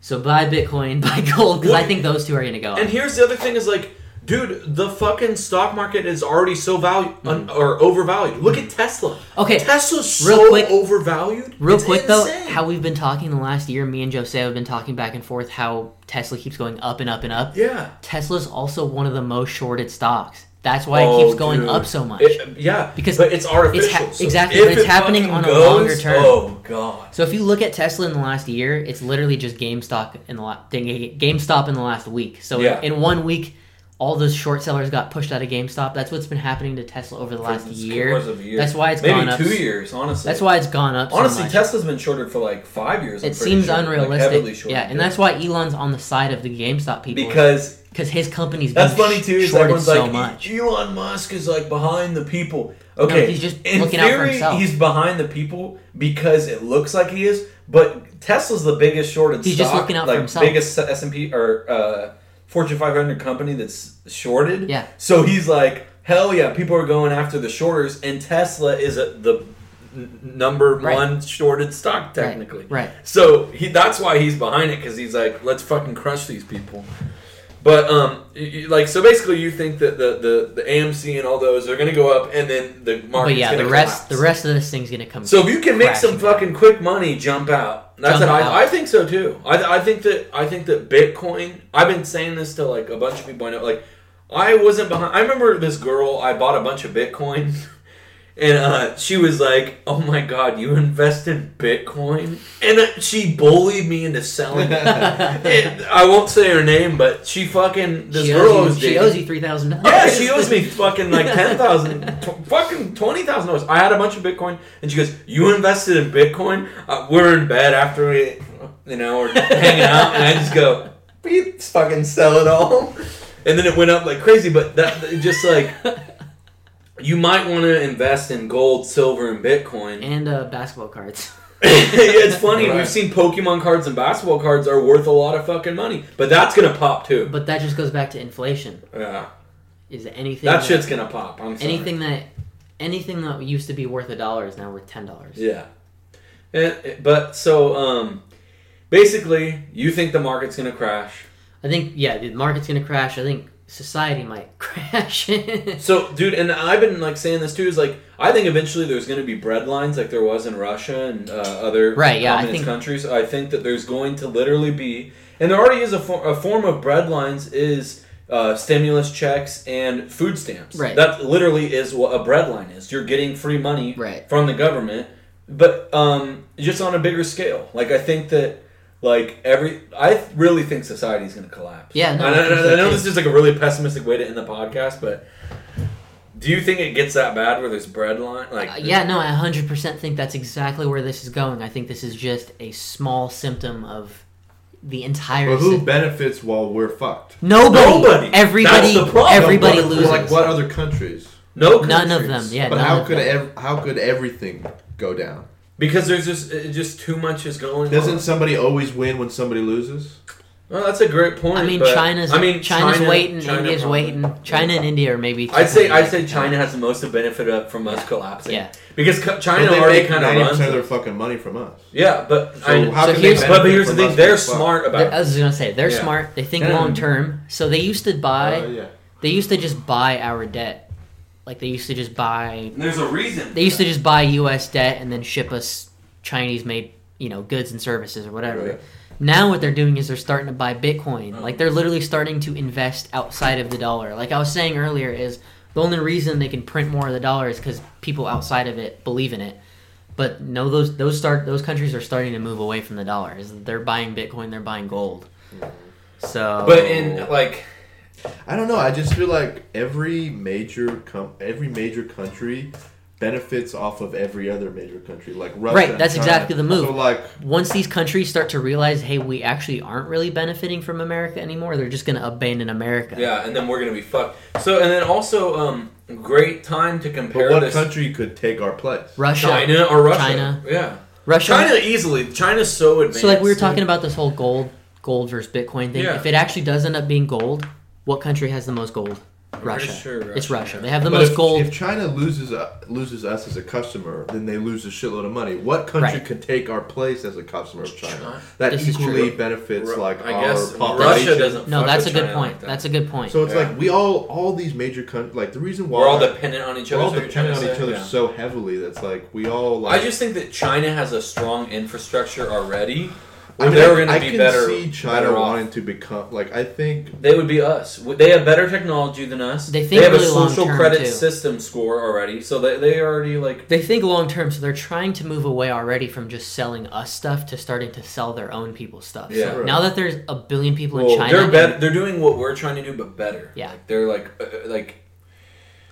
So buy Bitcoin, buy gold, because I think those two are going to go. And up. here's the other thing: is like, dude, the fucking stock market is already so valued un- or overvalued. Look at Tesla. Mm-hmm. Okay, Tesla's real so quick- overvalued. Real It's quick insane. though, how we've been talking the last year, me and Jose have been talking back and forth how Tesla keeps going up and up and up. Yeah. Tesla's also one of the most shorted stocks. That's why it Oh, keeps going dude. up so much. It- yeah, because but it's artificial. ha- so exactly, but it's it happening on a longer term. Oh god. So if you look at Tesla in the last year, it's literally just GameStop in the la- GameStop in the last week. So Yeah. in one week, all those short sellers got pushed out of GameStop. That's what's been happening to Tesla over the last year. of a year. That's why it's Maybe gone up. two years, honestly. That's why it's gone up. so Honestly, much. Tesla's been shorted for like five years. I'm It seems sure. Unrealistic. shorted, yeah, and that's why Elon's on the side of the GameStop people because because his company's That's been funny too. Is everyone's so like much. Elon Musk is like behind the people. Okay, he's just in looking out for theory, himself. he's behind the people because it looks like he is. But Tesla's the biggest shorted. He's just stock, looking out for like, himself. Biggest S and P or uh, Fortune 500 company that's shorted. Yeah. So he's like, hell yeah, people are going after the shorters, and Tesla is a, the n- number Right. one shorted stock technically. right. So he that's why he's behind it because he's like, let's fucking crush these people. But um, like so basically, you think that the, the, the AMC and all those are going to go up, and then the market. But yeah, going the rest collapse. the rest of this thing's gonna come. So if you can make some fucking quick money, jump out. That's Jump what out. I, I think so too. I, I think that I think that Bitcoin. I've been saying this to like a bunch of people I know. Like I wasn't behind. I remember this girl. I bought a bunch of Bitcoin, and uh, she was like, "Oh my god, you invest in Bitcoin?" And uh, she bullied me into selling it. And I won't say her name, but she fucking this she girl I owes was you, she dating- owes you three thousand dollars. yeah, she owes me fucking like ten thousand, fucking twenty thousand dollars. I had a bunch of Bitcoin, and she goes, "You invested in Bitcoin?" Uh, we're in bed after we, you know, we're hanging out, and I just go, "Beep, fucking sell it all," and then it went up like crazy. But that it just like, you might want to invest in gold, silver, and Bitcoin. and uh, basketball cards. yeah, it's funny. Right. We've seen Pokemon cards and basketball cards are worth a lot of fucking money, but that's gonna pop too. But that just goes back to inflation. Yeah, Is anything that shit's gonna pop. I'm sorry. anything that anything that used to be worth a dollar is now worth ten dollars. Yeah. And, but so um basically you think the market's going to crash. I think yeah, the market's gonna crash. I think society might crash. So dude, and I've been like saying this too is like I think eventually there's going to be bread lines like there was in Russia and uh, other Right, yeah, I communist think- countries. I think that there's going to literally be and there already is a, for, a form of bread lines is uh, stimulus checks and food stamps. Right. That literally is what a bread line is. You're getting free money Right. from the government, but um, just on a bigger scale. Like I think that like every I really think society is going to collapse. Yeah, no, I I, think I, I know this is like a really pessimistic way to end the podcast, but Do you think it gets that bad where there's bread line? Like, Uh, yeah, no, I 100% think that's exactly where this is going. I think this is just a small symptom of the entire. But who sy- benefits while we're fucked? Nobody. Nobody. Everybody. That's the problem. Everybody What- loses. Like what other countries? no, None of them. Yeah, But none how of could them. ev- how could everything go down? Because there's just just too much is going. On. Doesn't on. somebody always win when somebody loses? Well, that's a great point. I mean, but- China's. I mean, China's China- waiting. China India's probably- waiting. China and India are maybe. I'd say I'd say China has the most to benefit up from us collapsing. Yeah. because China But they already kind of ninety runs. percent of their fucking money from us. Yeah, but So I, how So can here's- they but, but here's the thing: they're being fucked? smart about. I was gonna say they're Yeah. smart. They think Yeah. long term. So they used to buy. Uh, yeah. They used to just buy our debt. Like they used to just buy. There's a reason. They used to just buy U.S. debt and then ship us Chinese made you know goods and services or whatever. Right. Now what they're doing is they're starting to buy Bitcoin. Oh. Like they're oh. literally starting to invest outside of the dollar. Like I was saying earlier, is the only reason they can print more of the dollar is because people outside of it believe in it. But no, those those start those countries are starting to move away from the dollar. Is they're buying Bitcoin, they're buying gold. So, But in like, I don't know. I just feel like every major com- every major country benefits off of every other major country, like Russia. Right, that's China. exactly the move. So like, once these countries start to realize, hey, we actually aren't really benefiting from America anymore, they're just going to abandon America. yeah, and then we're gonna be fucked. So and then also, um, great time to compare. but compare what this. country could take our place? Russia, China or Russia? China. Yeah, Russia. China easily. China's so advanced. So like we were talking about this whole gold, gold versus Bitcoin thing. Yeah. If it actually does end up being gold, what country has the most gold? pretty Russia. sure It's Russia, Russia. They have the But most if, gold. if China loses uh, loses us as a customer, then they lose a shitload of money. What country Right. could take our place as a customer of China? China. That This is equally true. benefits Ru- like I our guess population. Russia doesn't. no, fuck that's a with good China point. like that. that's a good point. So it's Yeah. like we all all these major countries like the reason why we're all dependent on each other. we're other. all is what you're trying dependent to on each say? other Yeah. so heavily that's like we all like I just think that China has a strong infrastructure already. I Where mean, they're I, going to I be can better. see China better off. wanting to become like I think They would be us. They have better technology than us. They think they have really a social credit too. system score already, so they they already like. They think long term, so they're trying to move away already from just selling us stuff to starting to sell their own people stuff. Yeah. So now that there's a billion people Well, in China, they're and- better. They're doing what we're trying to do, but better. Yeah. Like, they're like uh, uh, like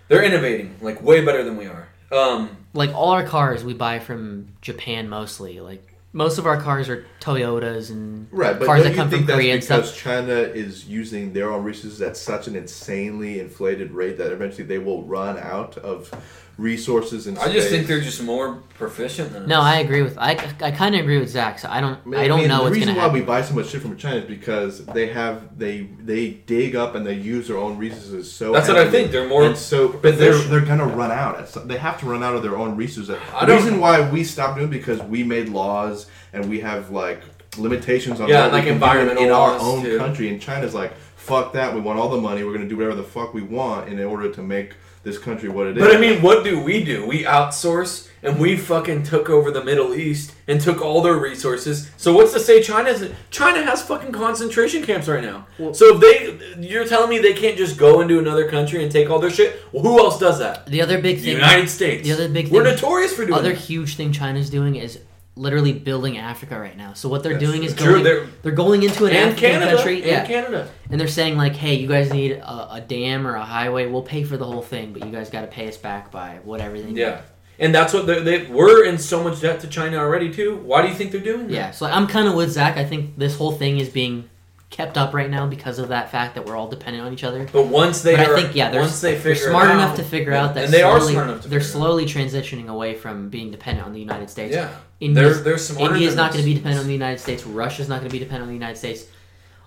they're innovating like way better than we are. Um, like all our cars we buy from Japan mostly. Like most of our cars are Toyotas and right, but cars that come think from Korea and because stuff. China is using their own resources at such an insanely inflated rate that eventually they will run out of resources and I just space. think they're just more proficient than us. No, I agree with I, I kind of agree with Zach. So I don't I, don't know the what's reason gonna why happen. we buy so much shit from China is because they have they they dig up and they use their own resources so. That's what I think. They're more and so, but they're they're gonna run out. At some, they have to run out of their own resources. The don't- reason why we stopped doing it because we made laws and we have like limitations on Yeah, what we like can do environmental in our laws, own too. country. And China's like, fuck that. We want all the money. We're gonna do whatever the fuck we want in order to make this country what it is. But I mean, what do we do? We outsource and we fucking took over the Middle East and took all their resources. So what's to say China's China has fucking concentration camps right now. so if they you're telling me they can't just go into another country and take all their shit? Well, who else does that? the other big thing, United States. the other big thing, We're notorious for doing other that. huge thing China's doing is literally building Africa right now. So what they're That's doing is true. going, they're- they're, going into an and African Canada country, and yeah, Canada. and they're saying like, hey, you guys need a, a dam or a highway. We'll pay for the whole thing, but you guys got to pay us back by whatever they need. Yeah. And that's what they they we're in so much debt to China already too. Why do you think they're doing that? Yeah, so I'm kind of with Zach. I think this whole thing is being kept up right now because of that fact that we're all dependent on each other. But once they but are, I think yeah, they're, once they they're smart it enough to figure Yeah. out that and they slowly, are smart enough to they're it out. slowly transitioning away from being dependent on the United States. Yeah. India's, They're- they're India's not going to be dependent on the United States. Russia's not going to be dependent on the United States.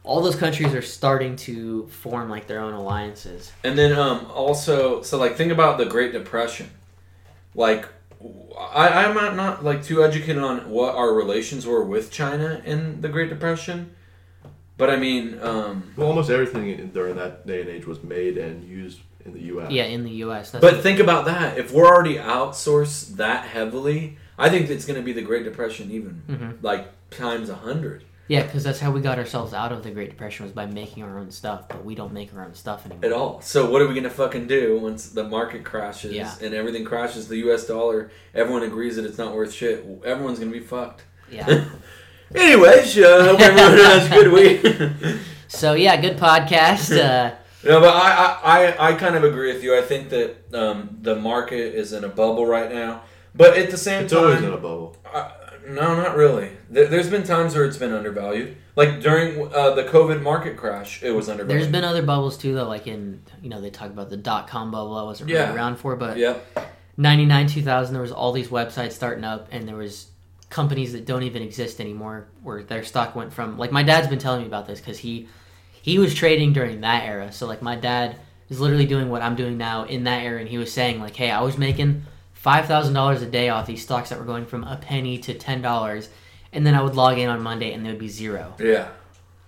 All those countries are starting to form like their own alliances. And then um also so like think about the Great Depression. Like I, I'm not, not like too educated on what our relations were with China in the Great Depression. But I mean, um well, almost everything during that day and age was made and used in the U.S. Yeah, in the U.S. That's but think about that. If we're already outsourced that heavily, I think it's going to be the Great Depression even Mhm. like times a hundred. yeah, because that's how we got ourselves out of the Great Depression was by making our own stuff. But we don't make our own stuff anymore. at all. So what are we gonna fucking do once the market crashes Yeah. and everything crashes? The U.S. dollar, everyone agrees that it's not worth shit. Everyone's gonna be fucked. Yeah. Anyways, uh, hope everyone has a good week. So yeah, good podcast. Uh, No, but I, I, I, I kind of agree with you. I think that um, the market is in a bubble right now. But at the same It's time, it's always in a bubble. Uh, no, not really. There, there's been times where it's been undervalued. Like during uh, the COVID market crash, it was undervalued. There's been other bubbles too, though. Like in you know they talk about the dot com bubble. I wasn't Yeah. around for, but Yep. 99 2000 there was all these websites starting up and there was companies that don't even exist anymore where their stock went from like my dad's been telling me about this because he he was trading during that era. So like my dad is literally doing what i'm doing now in that era. And he was saying like hey i was making $5000 a day off these stocks that were going from a penny to $10 and then i would log in on monday and there would be zero. Yeah.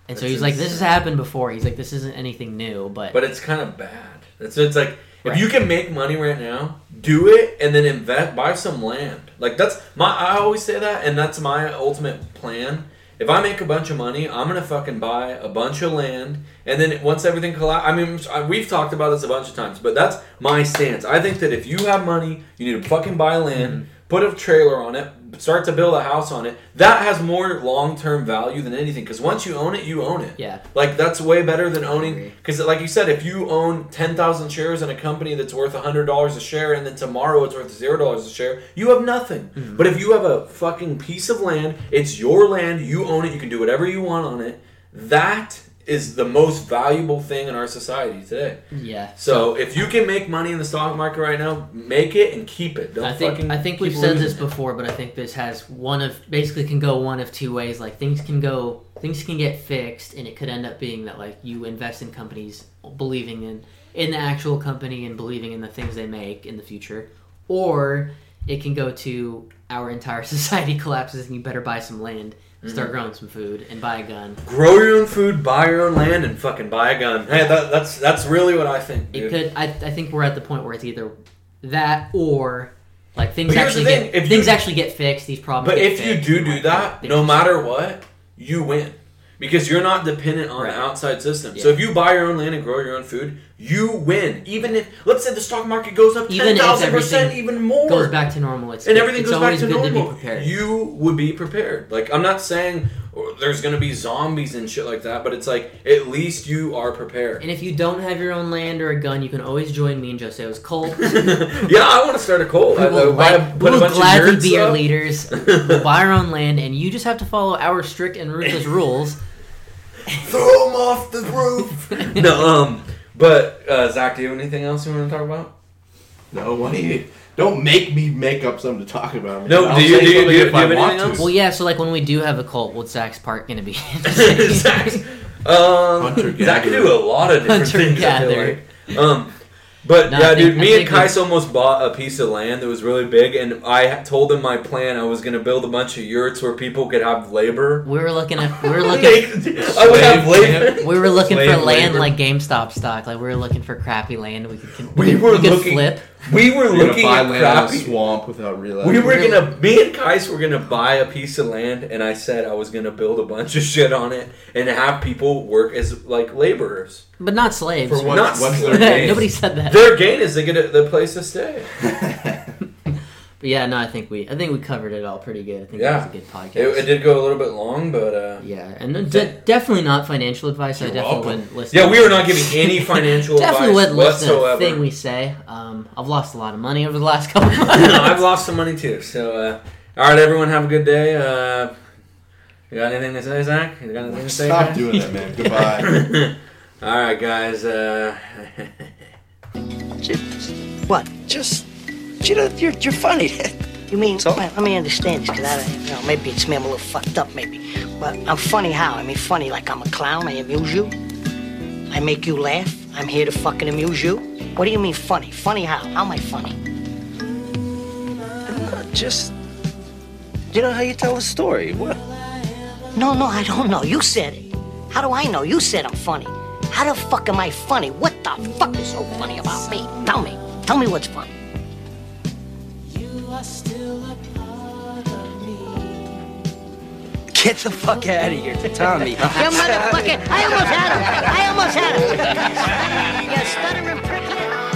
and so he's like this has happened before. He's like this isn't anything new but But it's kind of bad. It's it's like if you can make money right now, do it and then invest, buy some land. Like that's my. I always say that, and that's my ultimate plan. If I make a bunch of money, I'm gonna fucking buy a bunch of land, and then once everything collapses, I mean, I- we've talked about this a bunch of times, but that's my stance. I think that if you have money, you need to fucking buy land, Mm-hmm. put a trailer on it, start to build a house on it. That has more long term value than anything. Because once you own it, you own it. yeah Like that's way better than owning because, like you said, if you own ten thousand shares in a company that's worth hundred dollars a share, and then tomorrow it's worth zero dollars a share, you have nothing. Mm-hmm. But if you have a fucking piece of land, it's your land, you own it, you can do whatever you want on it. That is the most valuable thing in our society today. yeah So if you can make money in the stock market right now, make it and keep it. Don't I think I think we've said this it. before, but I think this has one of basically can go one of two ways. Like things can go things can get fixed, and it could end up being that like you invest in companies believing in in the actual company and believing in the things they make in the future, or it can go to our entire society collapses and you better buy some land, start Mm-hmm. growing some food, and buy a gun. Grow your own food, buy your own land, and fucking buy a gun. Hey, that, that's that's really what I think. It could. I, I think we're at the point where it's either that or like things actually thing, get if things you- actually get fixed. These problems. But if you do do that, no matter what, you win. Because you're not dependent on Right. the outside system. So if you buy your own land and grow your own food, you win. Even if, let's say the stock market goes up Even 10,000%, even more. goes back to normal. It's and everything it's goes back to normal. to. You would be prepared. Like, I'm not saying there's going to be zombies and shit like that, but it's like, at least you are prepared. and if you don't have your own land or a gun, you can always join me and Jose's cult. we yeah, I want to start a cult. I, I will, like, a we'll bunch gladly be your up. leaders. we'll buy our own land, and you just have to follow our strict and ruthless rules. Throw him off the roof. no, um, but uh, Zach, do you have anything else you want to talk about? No, what do you? Don't make me make up something to talk about. No, I'll do you- do you- do you- if do you I have want anything to. else? Well, yeah. So like when we do have a cult, what's Zach's part gonna be? Zach, um, Hunter Zach can do a lot of different Hunter things. I feel like. Um, but No, yeah, think- dude, me and think we- Kais almost bought a piece of land that was really big, and I told him my plan. I was going to build a bunch of yurts where people could have labor. we were looking at we were looking I would have labor. we were looking for land labor. like GameStop stock. Like we were looking for crappy land we could We were we could looking- flip. We were You're looking buy at land in a swamp without realizing. We were gonna, me and Kais were gonna buy a piece of land, and I said I was gonna build a bunch of shit on it and have people work as like laborers. But not slaves. For what? Not what's slaves. their gain? Nobody said that. Their gain is they get a, the place to stay. But yeah, no, I think we I think we covered it all pretty good. I think Yeah. it was a good podcast. It, it did go a little bit long, but uh, yeah, and de- definitely not financial advice. I definitely welcome. wouldn't listen. yeah, we are not giving any financial Definitely advice wouldn't listen to a thing we say. Um, I've lost a lot of money over the last couple of months. no, I've lost some money too. So, uh, all right, everyone, have a good day. Uh, you got anything to say, Zach? You got anything to say? Stop guys? doing that, man. Goodbye. all right, guys. Uh, What? Just, you know, you're, you're funny. you mean, so? Let me understand this, because I, don't you know, maybe it's me, I'm a little fucked up, maybe. But I'm funny how? I mean, funny like I'm a clown, I amuse you. I make you laugh. I'm here to fucking amuse you. What do you mean funny? Funny how? How am I funny? Just, you know how you tell a story. What? No, no, I don't know. You said it. How do I know? You said I'm funny. How the fuck am I funny? What the fuck is so funny about me? Tell me. Tell me what's funny. Get the fuck out of here, Tommy. You motherfucker! I almost had him! I almost had him! you stuttering prick!